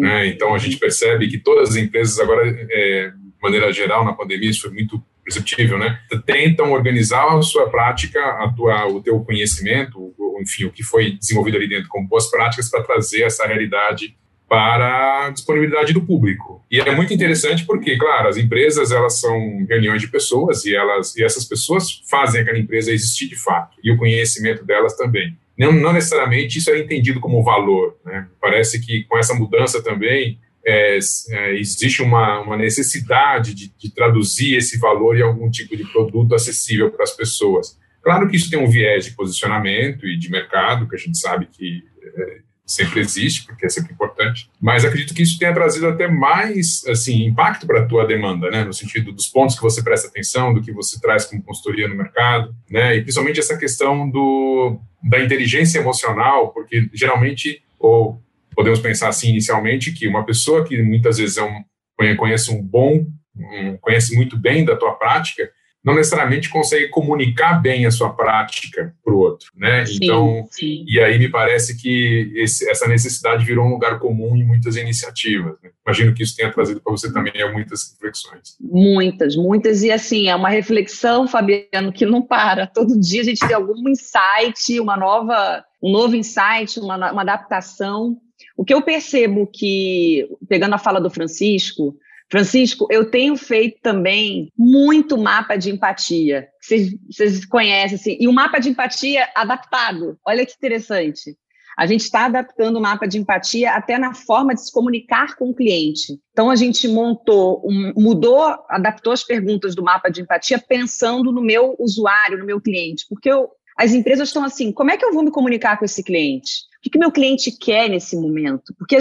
Né? Então, a gente percebe que todas as empresas agora, é, de maneira geral, na pandemia, isso foi muito perceptível, né? Tentam organizar a sua prática, a tua, o teu conhecimento, enfim, o que foi desenvolvido ali dentro como boas práticas para trazer essa realidade para a disponibilidade do público. E é muito interessante porque, claro, as empresas elas são reuniões de pessoas e elas e essas pessoas fazem aquela empresa existir de fato e o conhecimento delas também não, não necessariamente isso é entendido como valor. Né? Parece que com essa mudança também é, é, existe uma, uma necessidade de, de, traduzir esse valor em algum tipo de produto acessível para as pessoas. Claro que isso tem um viés de posicionamento e de mercado, que a gente sabe que é, sempre existe, porque é sempre importante, mas acredito que isso tenha trazido até mais assim impacto para a tua demanda, né, no sentido dos pontos que você presta atenção, do que você traz como consultoria no mercado, né, e principalmente essa questão do, da inteligência emocional, porque geralmente, ou podemos pensar assim inicialmente, que uma pessoa que muitas vezes é um, conhece um bom, um, conhece muito bem da tua prática, não necessariamente consegue comunicar bem a sua prática para o outro, né? Sim, então, sim. e aí me parece que esse, essa necessidade virou um lugar comum em muitas iniciativas. Né? Imagino que isso tenha trazido para você também muitas reflexões. Muitas, muitas e assim é uma reflexão, Fabiano, que não para. Todo dia a gente tem algum insight, uma nova, um novo insight, uma, uma adaptação. O que eu percebo que, pegando a fala do Francisco, Francisco, eu tenho feito também muito mapa de empatia. Vocês, conhecem, assim, e o mapa de empatia adaptado. Olha que interessante. A gente está adaptando o mapa de empatia até na forma de se comunicar com o cliente. Então, a gente montou, um, mudou, adaptou as perguntas do mapa de empatia pensando no meu usuário, no meu cliente. Porque eu, as empresas estão assim: como é que eu vou me comunicar com esse cliente? O que, que meu cliente quer nesse momento? Porque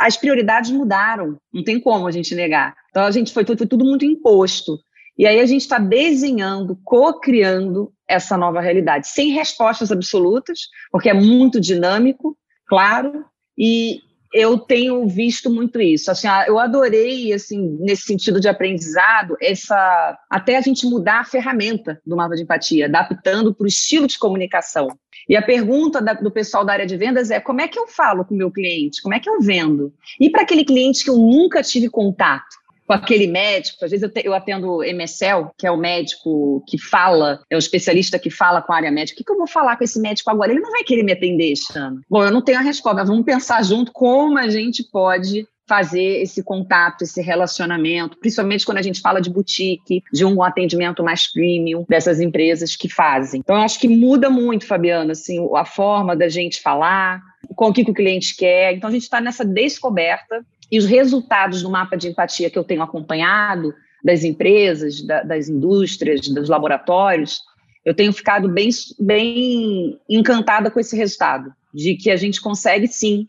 as prioridades mudaram, não tem como a gente negar. Então, a gente foi, foi, foi tudo muito imposto. E aí a gente está desenhando, co-criando essa nova realidade, sem respostas absolutas, porque é muito dinâmico, claro, e eu tenho visto muito isso. Assim, eu adorei, assim, nesse sentido de aprendizado, essa até a gente mudar a ferramenta do mapa de empatia, adaptando para o estilo de comunicação. E a pergunta da, do pessoal da área de vendas é: como é que eu falo com o meu cliente? Como é que eu vendo? E para aquele cliente que eu nunca tive contato? com aquele médico, às vezes eu, te, eu atendo MSL, que é o médico que fala, é o especialista que fala com a área médica. O que, que eu vou falar com esse médico agora? Ele não vai querer me atender ano. Bom, eu não tenho a resposta, vamos pensar junto como a gente pode fazer esse contato, esse relacionamento, principalmente quando a gente fala de boutique, de um atendimento mais premium dessas empresas que fazem. Então, eu acho que muda muito, Fabiana, assim, a forma da gente falar, com o que, o cliente quer. Então, a gente está nessa descoberta e os resultados do mapa de empatia que eu tenho acompanhado das empresas, da, das indústrias, dos laboratórios, eu tenho ficado bem, bem encantada com esse resultado, de que a gente consegue sim,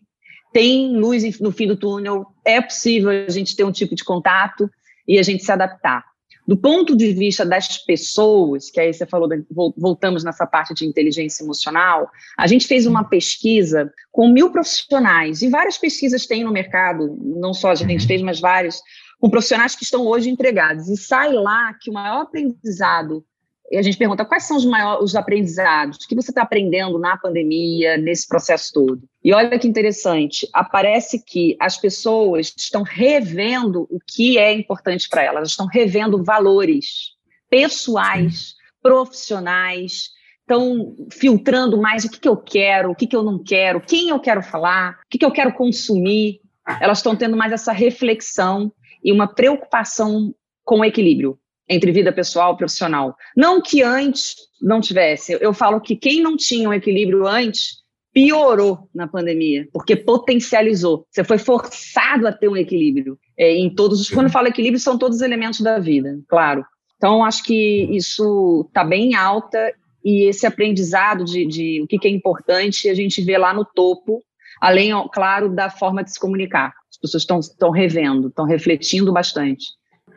tem luz no fim do túnel, é possível a gente ter um tipo de contato e a gente se adaptar. Do ponto de vista das pessoas, que aí você falou, voltamos nessa parte de inteligência emocional, a gente fez uma pesquisa com mil profissionais, e várias pesquisas tem no mercado, não só a gente uhum. fez, mas várias, com profissionais que estão hoje empregados. E sai lá que o maior aprendizado e a gente pergunta quais são os maiores os aprendizados, o que você está aprendendo na pandemia, nesse processo todo. E olha que interessante, aparece que as pessoas estão revendo o que é importante para elas, estão revendo valores pessoais, profissionais, estão filtrando mais o que, que eu quero, o que, que eu não quero, quem eu quero falar, o que, que eu quero consumir. Elas estão tendo mais essa reflexão e uma preocupação com o equilíbrio entre vida pessoal e profissional. Não que antes não tivesse. Eu falo que quem não tinha um equilíbrio antes piorou na pandemia, porque potencializou. Você foi forçado a ter um equilíbrio é, em todos os. Quando eu falo equilíbrio, são todos os elementos da vida, claro. Então, acho que isso está bem alta e esse aprendizado de, de o que, que é importante a gente vê lá no topo, além, claro, da forma de se comunicar. As pessoas estão revendo, estão refletindo bastante.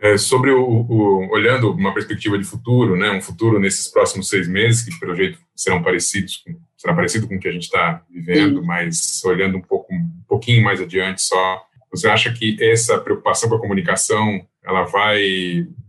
É, sobre o, o, olhando uma perspectiva de futuro, né, um futuro nesses próximos seis meses que pelo jeito serão parecidos com, será parecido com o que a gente está vivendo, Sim. mas olhando um pouco um pouquinho mais adiante só, você acha que essa preocupação com a comunicação ela vai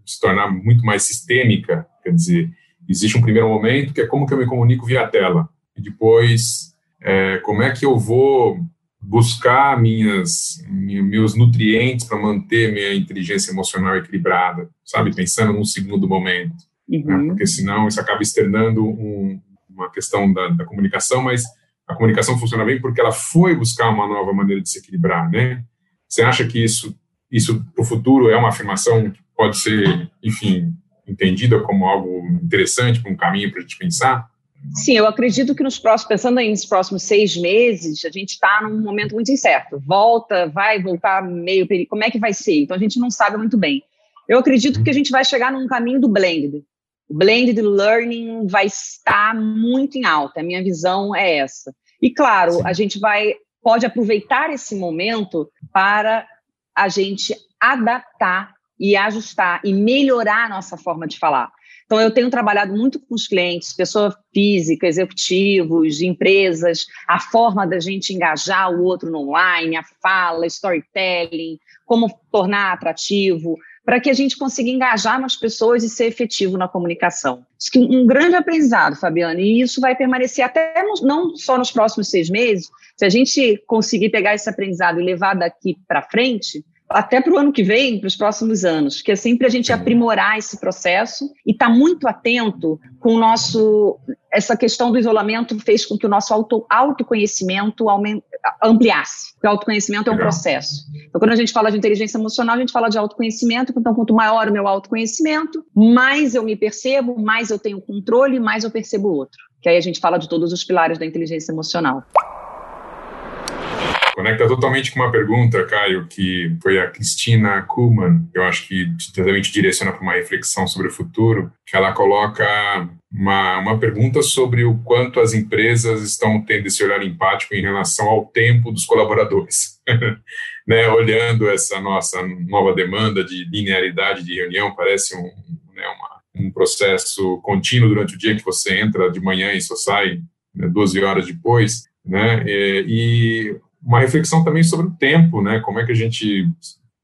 se tornar muito mais sistêmica? Quer dizer, existe um primeiro momento que é como que eu me comunico via tela e depois é, como é que eu vou buscar minhas, meus nutrientes para manter minha inteligência emocional equilibrada, sabe? Pensando num segundo momento. Né? Uhum. Né? Porque senão isso acaba externando um, uma questão da, da, comunicação, mas a comunicação funciona bem porque ela foi buscar uma nova maneira de se equilibrar, né? Você acha que isso, isso para o futuro é uma afirmação que pode ser, enfim, entendida como algo interessante, para um caminho para a gente pensar? Sim, eu acredito que nos próximos, pensando aí nos próximos seis meses, a gente está num momento muito incerto. Volta, vai voltar meio período, como é que vai ser? Então a gente não sabe muito bem. Eu acredito que a gente vai chegar num caminho do blended. O blended learning vai estar muito em alta. A minha visão é essa. E claro, a gente vai pode aproveitar esse momento para a gente adaptar e ajustar e melhorar a nossa forma de falar. Então, eu tenho trabalhado muito com os clientes, pessoa física, executivos, empresas, a forma da gente engajar o outro no online, a fala, storytelling, como tornar atrativo, para que a gente consiga engajar mais pessoas e ser efetivo na comunicação. Acho que um grande aprendizado, Fabiana, e isso vai permanecer até não só nos próximos seis meses, se a gente conseguir pegar esse aprendizado e levar daqui para frente, até para o ano que vem, para os próximos anos, que é sempre a gente aprimorar esse processo e estar tá muito atento com o nosso. Essa questão do isolamento fez com que o nosso auto, autoconhecimento aument, ampliasse, porque o autoconhecimento é um processo. Então, quando a gente fala de inteligência emocional, a gente fala de autoconhecimento, então, quanto maior o meu autoconhecimento, mais eu me percebo, mais eu tenho controle, mais eu percebo o outro. Que aí a gente fala de todos os pilares da inteligência emocional. Conecta totalmente com uma pergunta, Caio, que foi a Cristina Kuhlmann, eu acho que totalmente direciona para uma reflexão sobre o futuro, que ela coloca uma, uma pergunta sobre o quanto as empresas estão tendo esse olhar empático em relação ao tempo dos colaboradores. <laughs> né, olhando essa nossa nova demanda de linearidade de reunião, parece um, né, uma, um processo contínuo durante o dia que você entra de manhã e só sai né, 12 horas depois, né? E, uma reflexão também sobre o tempo, né? Como é que a gente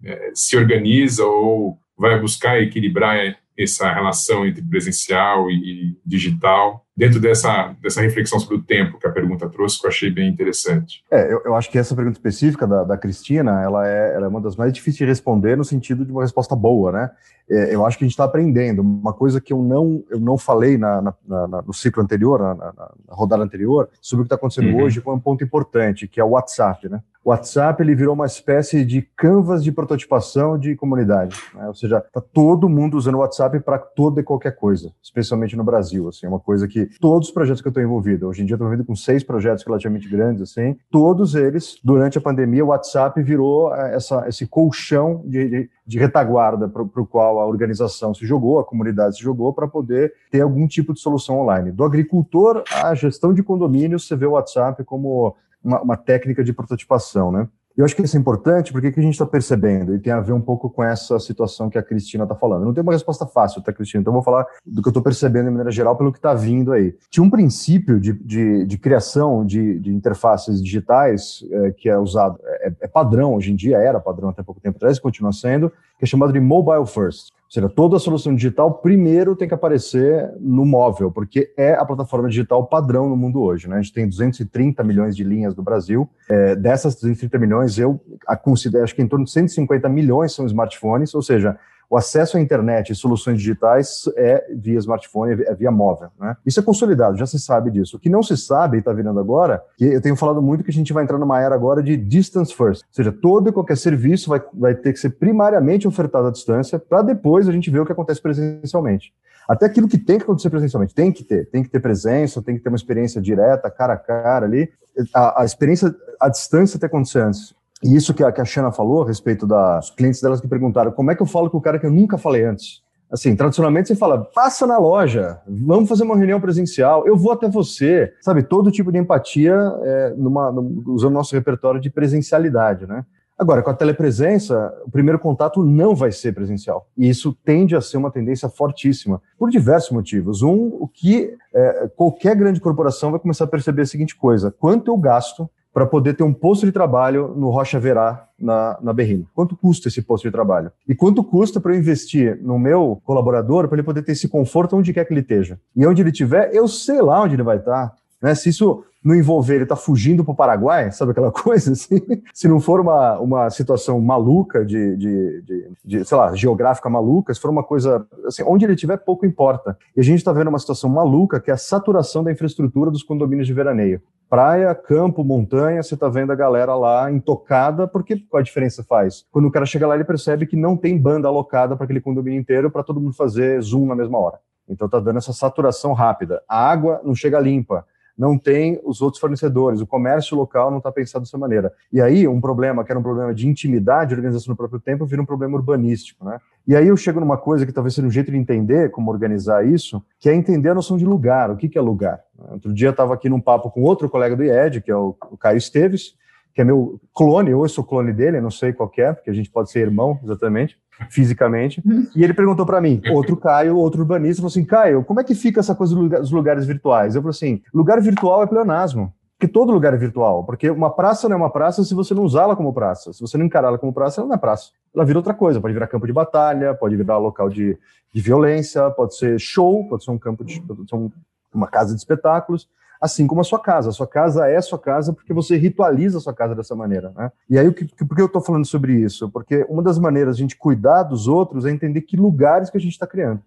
é, se organiza ou vai buscar equilibrar essa relação entre presencial e digital dentro dessa, dessa reflexão sobre o tempo que a pergunta trouxe, que eu achei bem interessante. É, eu, eu acho que essa pergunta específica da, da Cristina, ela é, ela é, uma das mais difíceis de responder no sentido de uma resposta boa, né? É, eu acho que a gente está aprendendo. Uma coisa que eu não, eu não falei na, na, na no ciclo anterior, na, rodada anterior, sobre o que está acontecendo uhum. hoje, foi um ponto importante, que é o WhatsApp, né? O WhatsApp ele virou uma espécie de canvas de prototipação de comunidade, né? ou seja, está todo mundo usando o WhatsApp para toda e qualquer coisa, especialmente no Brasil, assim, é uma coisa que todos os projetos que eu estou envolvido, hoje em dia estou envolvido com seis projetos relativamente grandes, assim, todos eles, durante a pandemia, o WhatsApp virou eh, essa, esse colchão de, de, de retaguarda para o qual a organização se jogou, a comunidade se jogou, para poder ter algum tipo de solução online. Do agricultor à gestão de condomínios, você vê o WhatsApp como uma, uma técnica de prototipação, né? Eu acho que isso é importante porque que a gente está percebendo, e tem a ver um pouco com essa situação que a Cristina está falando. Não tem uma resposta fácil, tá, Cristina? Então eu vou falar do que eu estou percebendo de maneira geral pelo que está vindo aí. Tinha um princípio de, de, de criação de, de, interfaces digitais é, que é usado, é, é, padrão hoje em dia, era padrão até pouco tempo atrás, continua sendo, que é chamado de mobile first. Seja, toda a solução digital primeiro tem que aparecer no móvel, porque é a plataforma digital padrão no mundo hoje. Né? A gente tem 230 milhões de linhas no Brasil. É, dessas 230 milhões, eu considero, acho que em torno de 150 milhões são smartphones, ou seja, o acesso à internet e soluções digitais é via smartphone, é via móvel. Né? Isso é consolidado, já se sabe disso. O que não se sabe, e está virando agora, que eu tenho falado muito que a gente vai entrar numa era agora de distance first, ou seja, todo e qualquer serviço vai, vai ter que ser primariamente ofertado à distância, para depois a gente ver o que acontece presencialmente. Até aquilo que tem que acontecer presencialmente, tem que ter, tem que ter presença, tem que ter uma experiência direta, cara a cara ali. A, a experiência à distância que acontecer antes. E isso que a, que a Xana falou a respeito dos clientes delas que perguntaram como é que eu falo com o cara que eu nunca falei antes. Assim, tradicionalmente você fala, passa na loja, vamos fazer uma reunião presencial, eu vou até você, sabe? Todo tipo de empatia é, numa, usando nosso repertório de presencialidade, né? Agora, com a telepresença, o primeiro contato não vai ser presencial. E isso tende a ser uma tendência fortíssima, por diversos motivos. Um, o que é, qualquer grande corporação vai começar a perceber a seguinte coisa: quanto eu gasto para poder ter um posto de trabalho no Rocha Verá, na, na Berrini. Quanto custa esse posto de trabalho? E quanto custa para eu investir no meu colaborador para ele poder ter esse conforto onde quer que ele esteja? E onde ele estiver, eu sei lá onde ele vai estar. Né? Se isso não envolver ele tá fugindo para o Paraguai, sabe aquela <laughs> coisa assim? Se não for uma, uma situação maluca de, de, de, de, sei lá, geográfica maluca, se for uma coisa, assim, onde ele estiver, pouco importa. E a gente está vendo uma situação maluca que é a saturação da infraestrutura dos condomínios de veraneio. Praia, campo, montanha, você está vendo a galera lá intocada, porque qual a diferença faz? Quando o cara chega lá, ele percebe que não tem banda alocada para aquele condomínio inteiro para todo mundo fazer zoom na mesma hora. Então está dando essa saturação rápida. A água não chega limpa não tem os outros fornecedores, o comércio local não está pensado dessa maneira. E aí, um problema que era um problema de intimidade, organização no próprio tempo, vira um problema urbanístico, né? E aí eu chego numa coisa que talvez seja um jeito de entender como organizar isso, que é entender a noção de lugar. O que, que é lugar? Outro dia eu estava aqui num papo com outro colega do IED, que é o, o Caio Esteves, que é meu clone, ou eu sou clone dele, não sei qual é, porque a gente pode ser irmão, exatamente, fisicamente. E ele perguntou para mim, outro Caio, outro urbanista, falou assim, Caio, como é que fica essa coisa dos lugares virtuais? Eu falei assim, lugar virtual é pleonasmo. que todo lugar é virtual, porque uma praça não é uma praça se você não usá-la como praça. Se você não encará-la como praça, ela não é praça. Ela vira outra coisa, pode virar campo de batalha, pode virar local de, de violência, pode ser show, pode ser um campo de pode ser um, uma casa de espetáculos, assim como a sua casa. A sua casa é sua casa porque você ritualiza a sua casa dessa maneira. Né? E aí, que, por que eu estou falando sobre isso? Porque uma das maneiras de a gente cuidar dos outros é entender que lugares que a gente está criando.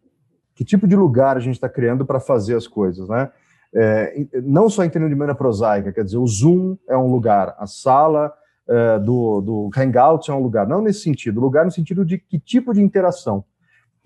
Que tipo de lugar a gente está criando para fazer as coisas, né? é, não só entendendo de maneira prosaica, quer dizer, o Zoom é um lugar, a sala é, do, do Hangout é um lugar, não nesse sentido, lugar no sentido de que tipo de interação.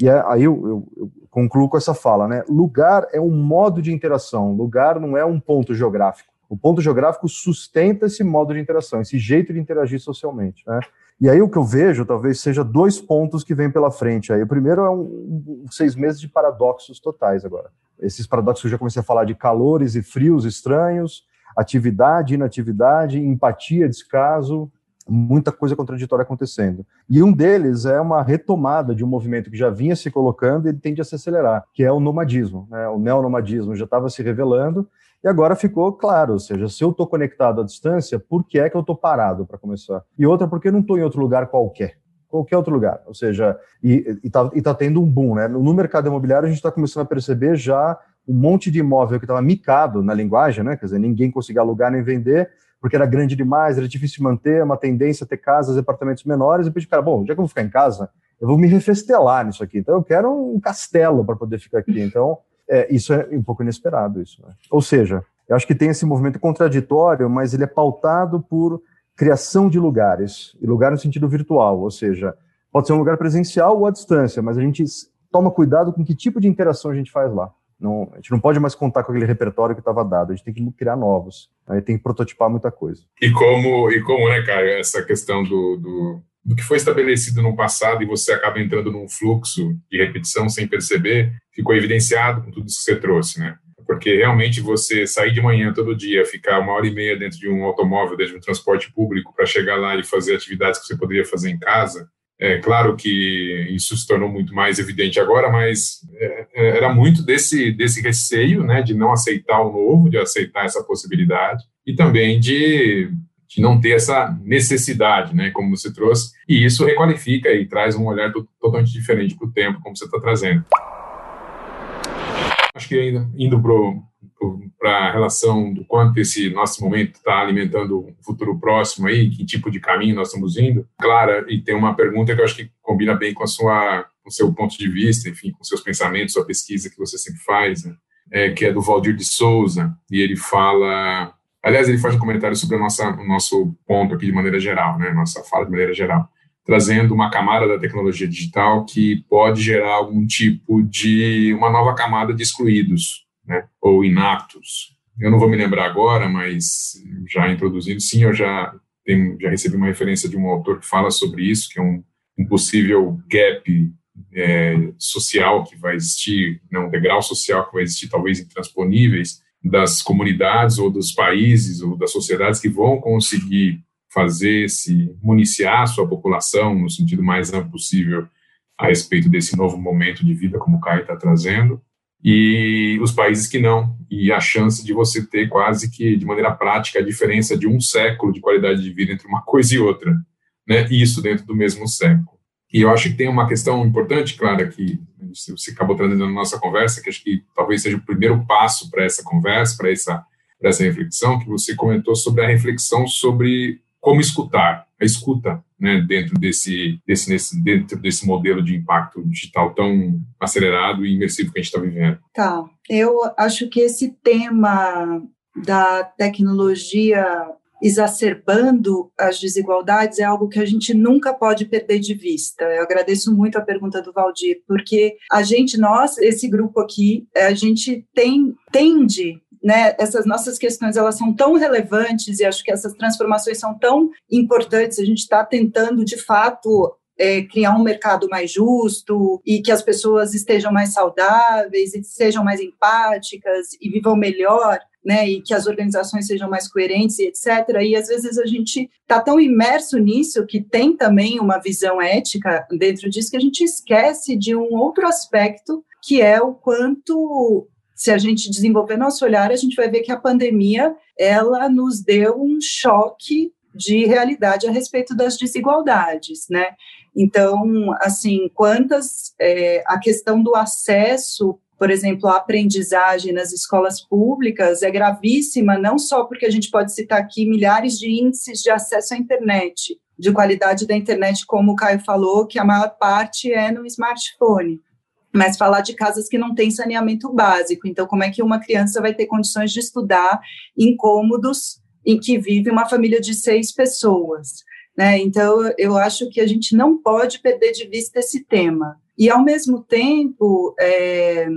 E é, aí eu, eu, eu, concluo com essa fala, né? Lugar é um modo de interação, lugar não é um ponto geográfico. O ponto geográfico sustenta esse modo de interação, esse jeito de interagir socialmente. Né? E aí o que eu vejo talvez seja dois pontos que vêm pela frente. Aí o primeiro é um, um seis meses de paradoxos totais agora esses paradoxos eu já comecei a falar de calores e frios estranhos, atividade, inatividade, empatia, descaso, muita coisa contraditória acontecendo. E um deles é uma retomada de um movimento que já vinha se colocando e ele tende a se acelerar, que é o nomadismo. Né? O neonomadismo já estava se revelando e agora ficou claro, ou seja, se eu estou conectado à distância, por que é que eu estou parado para começar? E outra, porque eu não estou em outro lugar qualquer qualquer outro lugar. Ou seja, e está tá tendo um boom, né? No mercado imobiliário, a gente está começando a perceber já um monte de imóvel que estava micado na linguagem, né? Quer dizer, ninguém conseguia alugar nem vender, porque era grande demais, era difícil manter, uma tendência a ter casas apartamentos menores. E depois, cara, bom, já que eu vou ficar em casa, eu vou me refestelar nisso aqui. Então, eu quero um castelo para poder ficar aqui. Então, é, isso é um pouco inesperado, isso. Né? Ou seja, eu acho que tem esse movimento contraditório, mas ele é pautado por criação de lugares, e lugar no sentido virtual, ou seja, pode ser um lugar presencial ou à distância, mas a gente toma cuidado com que tipo de interação a gente faz lá. Não, a gente não pode mais contar com aquele repertório que estava dado, a gente tem que criar novos, aí tem que prototipar muita coisa. E como, e como né, Caio, essa questão do, do, do que foi estabelecido no passado e você acaba entrando num fluxo de repetição sem perceber, ficou evidenciado com tudo isso que você trouxe, né? porque realmente você sair de manhã todo dia, ficar uma hora e meia dentro de um automóvel, dentro de um transporte público, para chegar lá e fazer atividades que você poderia fazer em casa, é claro que isso se tornou muito mais evidente agora, mas é, é, era muito desse, desse receio, né, de não aceitar o novo, de aceitar essa possibilidade, e também de, de não ter essa necessidade, né, como você trouxe, e isso requalifica e traz um olhar totalmente diferente para o tempo, como você está trazendo. Acho que ainda indo para a relação do quanto esse nosso momento está alimentando um futuro próximo aí, que tipo de caminho nós estamos indo. Clara, e tem uma pergunta que eu acho que combina bem com a sua, com seu ponto de vista, enfim, com seus pensamentos, sua pesquisa que você sempre faz, né? é, que é do Valdir de Souza, e ele fala, aliás, ele faz um comentário sobre a nossa, o nosso ponto aqui de maneira geral, né? Nossa fala de maneira geral trazendo uma camada da tecnologia digital que pode gerar algum tipo de uma nova camada de excluídos, né, ou inaptos. Eu não vou me lembrar agora, mas já introduzindo, sim, eu já tenho, já recebi uma referência de um autor que fala sobre isso, que é um, um possível gap é, social que vai existir, né, um degrau social que vai existir, talvez intransponíveis, das comunidades ou dos países ou das sociedades que vão conseguir fazer se municiar sua população no sentido mais amplo possível a respeito desse novo momento de vida como o Caio está trazendo e os países que não e a chance de você ter quase que de maneira prática a diferença de um século de qualidade de vida entre uma coisa e outra, né? Isso dentro do mesmo século. E eu acho que tem uma questão importante, claro, que você acabou trazendo na nossa conversa, que acho que talvez seja o primeiro passo para essa conversa, para essa, essa reflexão, que você comentou sobre a reflexão sobre como escutar, a escuta, né, dentro desse, desse, nesse, dentro desse modelo de impacto digital tão acelerado e imersivo que a gente está vivendo. Tá, eu acho que esse tema da tecnologia exacerbando as desigualdades é algo que a gente nunca pode perder de vista. Eu agradeço muito a pergunta do Valdir, porque a gente, nós, esse grupo aqui, a gente tem, tende né, essas nossas questões elas são tão relevantes e acho que essas transformações são tão importantes. A gente está tentando, de fato, é, criar um mercado mais justo e que as pessoas estejam mais saudáveis e sejam mais empáticas e vivam melhor. Né, e que as organizações sejam mais coerentes e etc. E às vezes a gente está tão imerso nisso que tem também uma visão ética dentro disso que a gente esquece de um outro aspecto que é o quanto se a gente desenvolver nosso olhar, a gente vai ver que a pandemia ela nos deu um choque de realidade a respeito das desigualdades, né? Então, assim, quantas é, a questão do acesso, por exemplo, à aprendizagem nas escolas públicas é gravíssima, não só porque a gente pode citar aqui milhares de índices de acesso à internet, de qualidade da internet, como o Caio falou, que a maior parte é no smartphone, mas falar de casas que não têm saneamento básico. Então, como é que uma criança vai ter condições de estudar em cômodos em que vive uma família de seis pessoas? Né? Então, eu acho que a gente não pode perder de vista esse tema. E, ao mesmo tempo, é,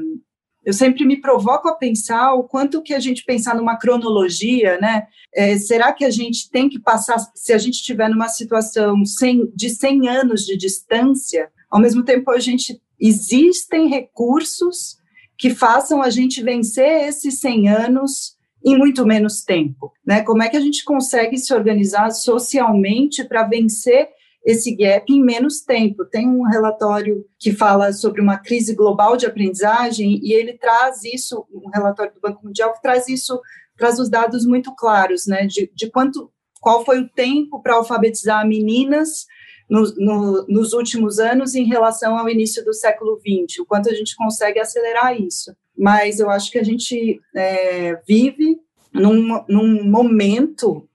eu sempre me provoco a pensar o quanto que a gente pensar numa cronologia, né? É, será que a gente tem que passar, se a gente estiver numa situação sem, de 100 anos de distância, ao mesmo tempo a gente existem recursos que façam a gente vencer esses 100 anos em muito menos tempo, né? Como é que a gente consegue se organizar socialmente para vencer esse gap em menos tempo? Tem um relatório que fala sobre uma crise global de aprendizagem e ele traz isso, um relatório do Banco Mundial que traz isso, traz os dados muito claros, né? De, de quanto, qual foi o tempo para alfabetizar meninas no, no, nos últimos anos em relação ao início do século XX, o quanto a gente consegue acelerar isso. Mas eu acho que a gente é, vive num, num momento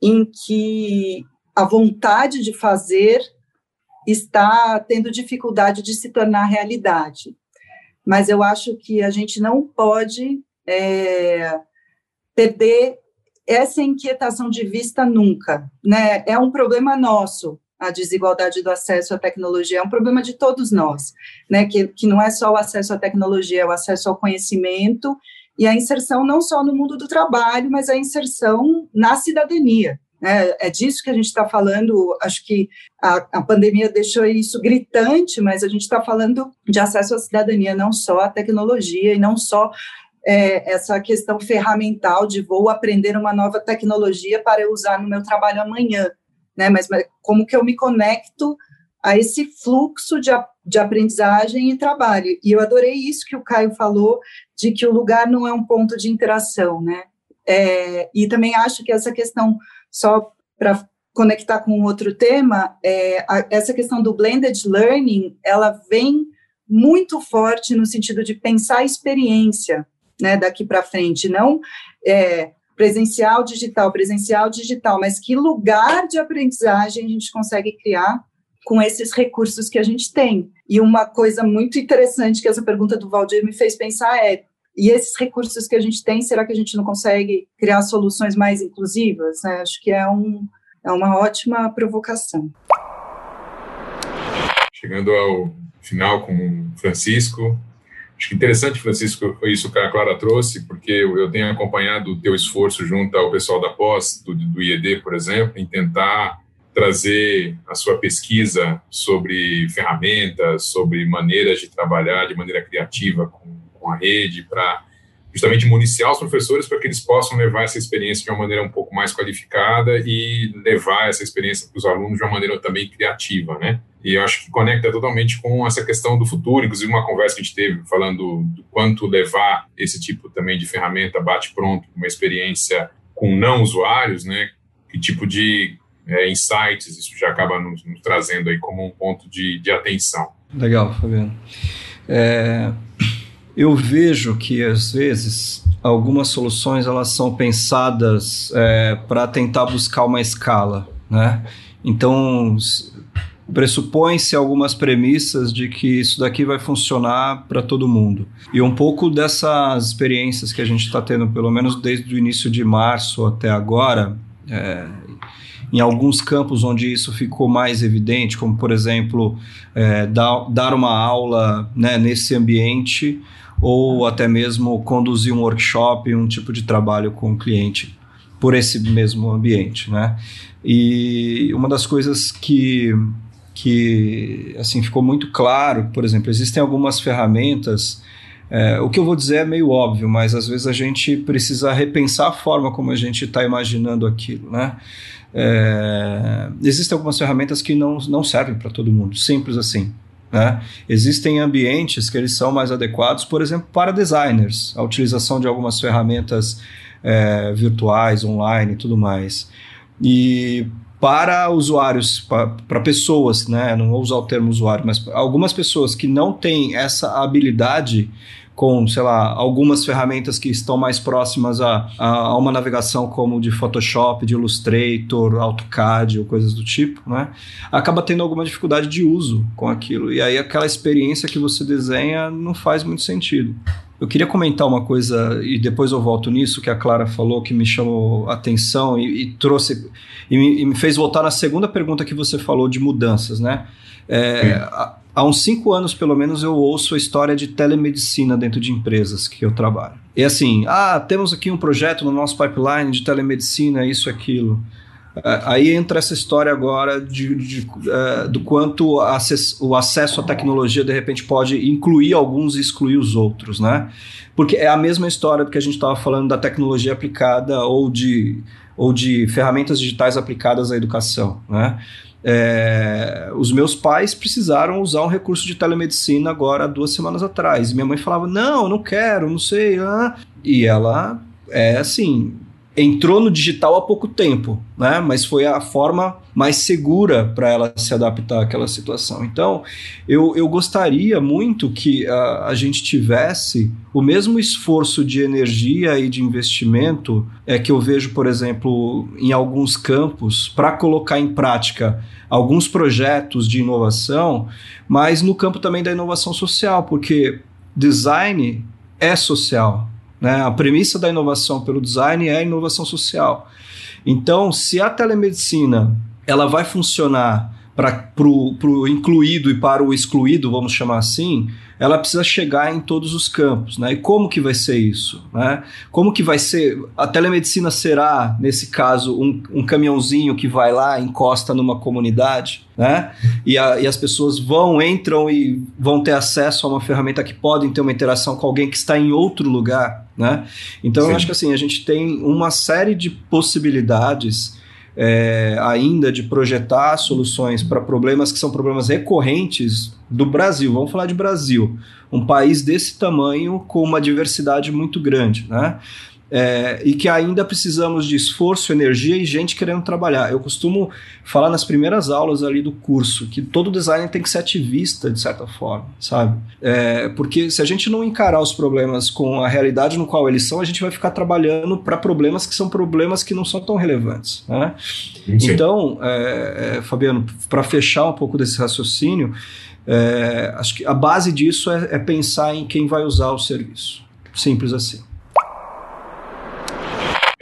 em que a vontade de fazer está tendo dificuldade de se tornar realidade. Mas eu acho que a gente não pode é, perder essa inquietação de vista nunca, né? É um problema nosso a desigualdade do acesso à tecnologia, é um problema de todos nós, né, que, que não é só o acesso à tecnologia, é o acesso ao conhecimento e a inserção não só no mundo do trabalho, mas a inserção na cidadania. Né? É disso que a gente está falando. Acho que a, a pandemia deixou isso gritante, mas a gente está falando de acesso à cidadania, não só à tecnologia e não só é, essa questão ferramental de vou aprender uma nova tecnologia para eu usar no meu trabalho amanhã né? Mas, mas como que eu me conecto a esse fluxo de, de aprendizagem e trabalho. E eu adorei isso que o Caio falou, de que o lugar não é um ponto de interação, né? É, e também acho que essa questão, só para conectar com outro tema, é, a, essa questão do blended learning, ela vem muito forte no sentido de pensar a experiência, né, daqui para frente, não é, presencial, digital, presencial, digital, mas que lugar de aprendizagem a gente consegue criar com esses recursos que a gente tem. E uma coisa muito interessante que essa pergunta do Valdir me fez pensar é: e esses recursos que a gente tem, será que a gente não consegue criar soluções mais inclusivas? Né? Acho que é, um, é uma ótima provocação. Chegando ao final com o Francisco, Acho interessante, Francisco, isso que a Clara trouxe, porque eu tenho acompanhado o teu esforço junto ao pessoal da pós, do, do IED, por exemplo, em tentar trazer a sua pesquisa sobre ferramentas, sobre maneiras de trabalhar de maneira criativa com, com a rede, para justamente municiar os professores para que eles possam levar essa experiência de uma maneira um pouco mais qualificada e levar essa experiência para os alunos de uma maneira também criativa, né? E eu acho que conecta totalmente com essa questão do futuro, inclusive uma conversa que a gente teve falando do quanto levar esse tipo também de ferramenta bate-pronto, uma experiência com não usuários, né? Que tipo de é, insights isso já acaba nos, nos, trazendo aí como um ponto de, de atenção. Legal, Fabiano. É, eu vejo que às vezes algumas soluções elas são pensadas é, para tentar buscar uma escala, né? Então pressupõe-se algumas premissas de que isso daqui vai funcionar para todo mundo. E um pouco dessas experiências que a gente está tendo, pelo menos desde o início de março até agora, é, em alguns campos onde isso ficou mais evidente, como por exemplo, é, dar, dar uma aula né, nesse ambiente ou até mesmo conduzir um workshop, um tipo de trabalho com o cliente por esse mesmo ambiente, né? E uma das coisas que que assim ficou muito claro, por exemplo, existem algumas ferramentas. É, o que eu vou dizer é meio óbvio, mas às vezes a gente precisa repensar a forma como a gente está imaginando aquilo, né? É, existem algumas ferramentas que não, não servem para todo mundo, simples assim. Né? Existem ambientes que eles são mais adequados, por exemplo, para designers, a utilização de algumas ferramentas é, virtuais, online e tudo mais. E para usuários, para pessoas, né, não vou usar o termo usuário, mas algumas pessoas que não têm essa habilidade com, sei lá, algumas ferramentas que estão mais próximas a, a, a, uma navegação como de Photoshop, de Illustrator, AutoCAD ou coisas do tipo, né? Acaba tendo alguma dificuldade de uso com aquilo. E aí aquela experiência que você desenha não faz muito sentido. Eu queria comentar uma coisa, e depois eu volto nisso, que a Clara falou, que me chamou a atenção e, e trouxe. E me, e me, fez voltar na segunda pergunta que você falou de mudanças, né? É, há uns cinco anos, pelo menos, eu ouço a história de telemedicina dentro de empresas que eu trabalho. E assim, ah, temos aqui um projeto no nosso pipeline de telemedicina, isso, aquilo. É, aí entra essa história agora de, de, uh, do quanto o acesso à tecnologia de repente pode incluir alguns e excluir os outros, né? Porque é a mesma história do que a gente estava falando da tecnologia aplicada ou de, ou de ferramentas digitais aplicadas à educação, né? É, os meus pais precisaram usar um recurso de telemedicina agora duas semanas atrás. E minha mãe falava: Não, não quero, não sei. Ah. E ela é assim, entrou no digital há pouco tempo, né? Mas foi a forma mais segura para ela se adaptar àquela situação. Então, eu, eu gostaria muito que a, a gente tivesse o mesmo esforço de energia e de investimento é que eu vejo, por exemplo, em alguns campos para colocar em prática alguns projetos de inovação, mas no campo também da inovação social, porque design é social, né? A premissa da inovação pelo design é a inovação social. Então, se a telemedicina ela vai funcionar para o incluído e para o excluído, vamos chamar assim, ela precisa chegar em todos os campos, né? E como que vai ser isso, né? Como que vai ser? A telemedicina será, nesse caso, um, um caminhãozinho que vai lá, encosta numa comunidade, né? E, a, e as pessoas vão, entram e vão ter acesso a uma ferramenta que podem ter uma interação com alguém que está em outro lugar, né? Então, Sim. eu acho que assim, a gente tem uma série de possibilidades é, ainda de projetar soluções para problemas que são problemas recorrentes do Brasil. Vamos falar de Brasil, um país desse tamanho com uma diversidade muito grande, né? É, e que ainda precisamos de esforço, energia e gente querendo trabalhar. Eu costumo falar nas primeiras aulas ali do curso que todo designer tem que ser ativista de certa forma, sabe? É, porque se a gente não encarar os problemas com a realidade no qual eles são, a gente vai ficar trabalhando para problemas que são problemas que não são tão relevantes. Né? Então, é, é Fabiano, para fechar um pouco desse raciocínio, é, acho que a base disso é, é pensar em quem vai usar o serviço. Simples assim.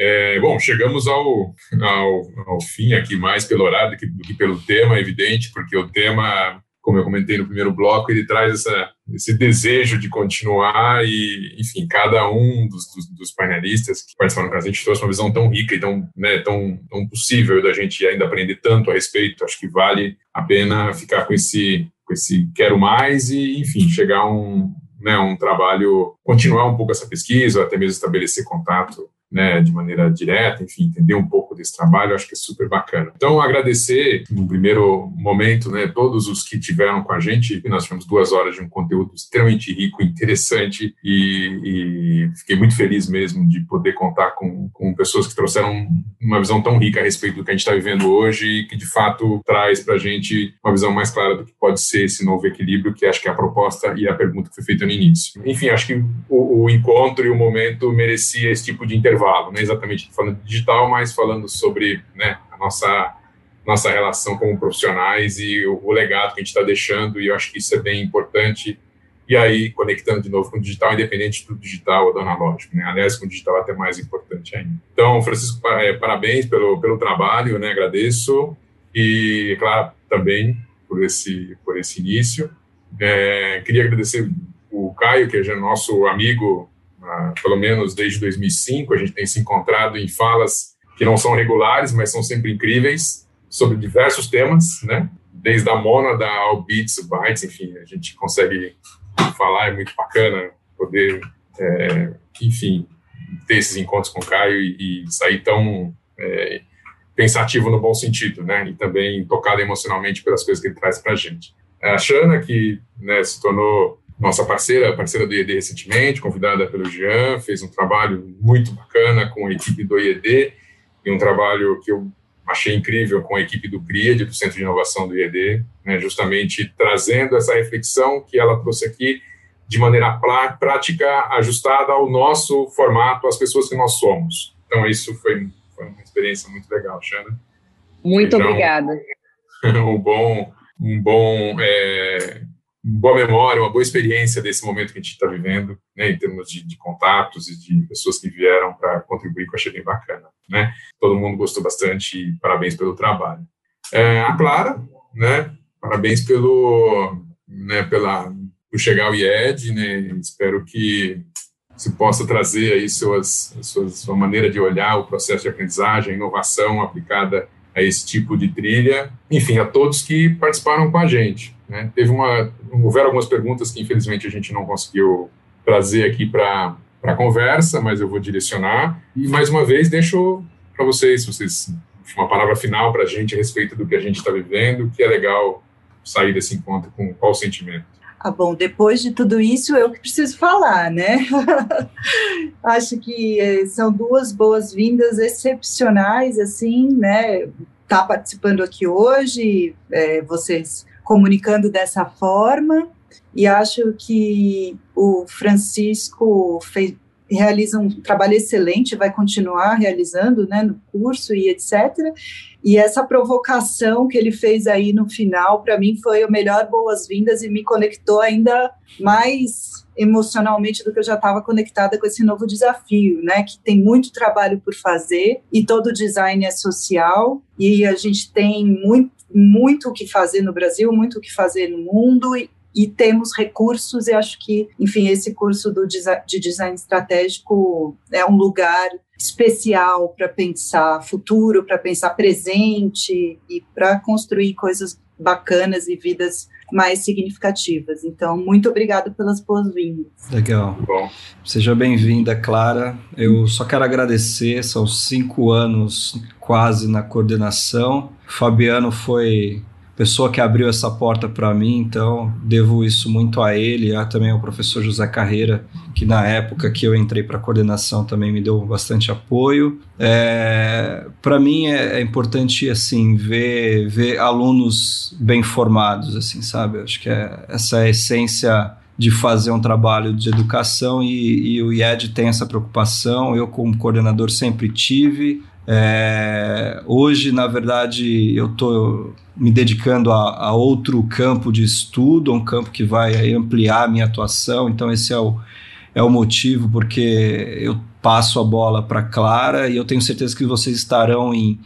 É, bom, chegamos ao, ao, ao, fim aqui, mais pelo horário do que, do que, pelo tema, evidente, porque o tema, como eu comentei no primeiro bloco, ele traz essa, esse desejo de continuar e, enfim, cada um dos, dos, dos painelistas que participaram com a gente trouxe uma visão tão rica e tão, né, tão, tão possível da gente ainda aprender tanto a respeito. Acho que vale a pena ficar com esse, com esse quero mais e, enfim, chegar a um, né, um trabalho, continuar um pouco essa pesquisa, até mesmo estabelecer contato né, de maneira direta, enfim, entender um pouco desse trabalho, acho que é super bacana. Então, agradecer no primeiro momento, né, todos os que tiveram com a gente, nós tivemos duas horas de um conteúdo extremamente rico, interessante e, e fiquei muito feliz mesmo de poder contar com, com pessoas que trouxeram uma visão tão rica a respeito do que a gente está vivendo hoje e que de fato traz para a gente uma visão mais clara do que pode ser esse novo equilíbrio, que acho que é a proposta e a pergunta que foi feita no início. Enfim, acho que o, o encontro e o momento merecia esse tipo de intervenção intervalo, não exatamente falando de digital, mas falando sobre né, a nossa, nossa relação como profissionais e o, o legado que a gente está deixando, e eu acho que isso é bem importante. E aí, conectando de novo com o digital, independente do digital ou do analógico, né? Aliás, com o digital é até mais importante ainda. Então, Francisco, é, parabéns pelo, pelo trabalho, né? Agradeço. E, claro, também por esse, por esse início. É, queria agradecer o Caio, que é nosso amigo pelo menos desde 2005, a gente tem se encontrado em falas que não são regulares, mas são sempre incríveis, sobre diversos temas, né? Desde a Mona, ao Beats, Bytes, enfim, a gente consegue falar, é muito bacana poder, é, enfim, ter esses encontros com o Caio e, e sair tão é, pensativo no bom sentido, né? E também tocado emocionalmente pelas coisas que ele traz para a gente. A Xana, que né, se tornou nossa parceira, parceira do IED recentemente, convidada pelo Jean, fez um trabalho muito bacana com a equipe do IED e um trabalho que eu achei incrível com a equipe do CRIAD, do Centro de Inovação do IED, né, justamente trazendo essa reflexão que ela trouxe aqui de maneira prática, ajustada ao nosso formato, às pessoas que nós somos. Então, isso foi, foi uma experiência muito legal, Xana. Muito então, obrigada. <laughs> Um bom, um bom é, boa memória, uma boa experiência desse momento que a gente está vivendo, né, em termos de, de, contatos e de pessoas que vieram para contribuir, que eu achei bem bacana. Né? Todo mundo gostou bastante parabéns pelo trabalho. É, a Clara, né, parabéns pelo, né, pela, por chegar ao IED, né, espero que se possa trazer aí suas, suas, sua maneira de olhar o processo de aprendizagem, inovação aplicada a esse tipo de trilha, enfim, a todos que participaram com a gente. Né? Teve uma, houveram algumas perguntas que infelizmente a gente não conseguiu trazer aqui para a conversa, mas eu vou direcionar. E mais uma vez deixo para vocês, vocês uma palavra final para a gente a respeito do que a gente está vivendo, que é legal sair desse encontro com qual sentimento. Ah, bom, depois de tudo isso, eu que preciso falar, né? <laughs> Acho que eh, são duas boas-vindas excepcionais, assim, né? Tá participando aqui hoje, é, vocês comunicando dessa forma, e acho que o Francisco fez, realiza um trabalho excelente, vai continuar realizando, né, no curso e etc. E essa provocação que ele fez aí no final, para mim, foi o melhor boas-vindas e me conectou ainda mais emocionalmente do que eu já estava conectada com esse novo desafio, né? Que tem muito trabalho por fazer e todo design é social e a gente tem muito muito o que fazer no Brasil, muito o que fazer no mundo e, e temos recursos e acho que, enfim, esse curso do, de design estratégico é um lugar especial para pensar futuro, para pensar presente e para construir coisas bacanas e vidas mais significativas. Então, muito obrigada pelas boas-vindas. Legal. Bom. Seja bem-vinda, Clara. Eu só quero agradecer, são cinco anos quase na coordenação. Fabiano foi pessoa que abriu essa porta para mim, então devo isso muito a ele, a também ao professor José Carreira, que na época que eu entrei para a coordenação também me deu bastante apoio. É, para mim é, é, importante assim ver, ver alunos bem formados, assim, sabe? Acho que é, essa é a essência de fazer um trabalho de educação e, e o IED tem essa preocupação. Eu como coordenador sempre tive. É, hoje, na verdade, eu estou me dedicando a, a, outro campo de estudo, um campo que vai ampliar a minha atuação. Então, esse é o, é o motivo porque eu passo a bola para Clara e eu tenho certeza que vocês estarão em,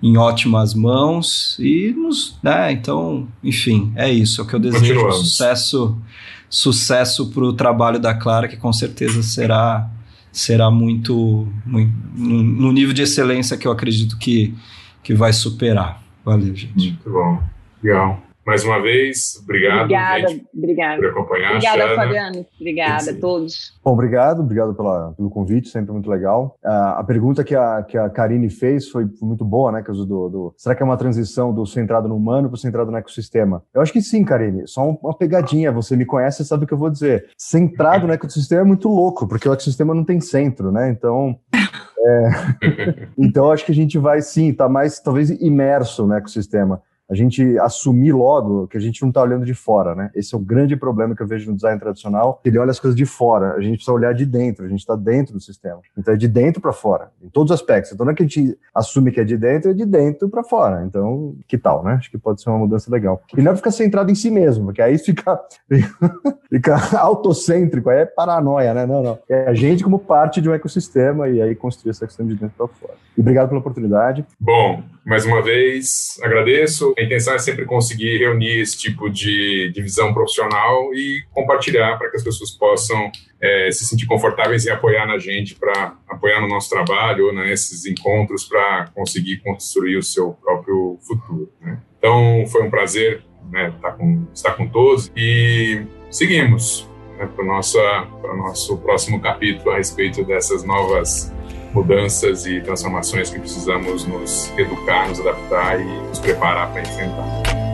em ótimas mãos. E nos, né, então, enfim, é isso. É o que eu desejo. Sucesso, sucesso para o trabalho da Clara, que com certeza será será muito, muito no nível de excelência que eu acredito que, que vai superar. Valeu, gente. Muito bom. Legal. Mais uma vez, obrigado. Obrigada, gente, obrigada. Por acompanhar. Obrigada. Fabiano. Obrigada a todos. Bom, obrigado, obrigado pela, pelo convite, sempre muito legal. Uh, a pergunta que a, que a Karine fez foi muito boa, né? Que do, do, será que é uma transição do centrado no humano para o centrado no ecossistema? Eu acho que sim, Karine. Só uma pegadinha. Você me conhece, sabe o que eu vou dizer. Centrado no ecossistema é muito louco, porque o ecossistema não tem centro, né? Então. É... <laughs> então acho que a gente vai sim, tá mais talvez imerso no ecossistema a gente assumir logo que a gente não está olhando de fora, né? Esse é o grande problema que eu vejo no design tradicional. Ele olha as coisas de fora, a gente precisa olhar de dentro, a gente está dentro do sistema. Então é de dentro para fora, em todos os aspectos. Então não é que a gente assume que é de dentro, é de dentro para fora. Então, que tal, né? Acho que pode ser uma mudança legal. E não é ficar centrado em si mesmo, porque aí fica, <laughs> fica autocêntrico, aí é paranoia, né? Não, não. É a gente como parte de um ecossistema e aí construir esse ecossistema de dentro para fora. E obrigado pela oportunidade. Bom, mais uma vez, agradeço. A intenção é sempre conseguir reunir esse tipo de, de visão profissional e compartilhar para que as pessoas possam é, se sentir confortáveis e apoiar na gente para apoiar no nosso trabalho ou nesses encontros para conseguir construir o seu próprio futuro. Né? Então, foi um prazer né, estar, com, estar com todos e seguimos né, para o nosso próximo capítulo a respeito dessas novas mudanças e transformações que precisamos nos educar, nos adaptar e nos preparar para enfrentar.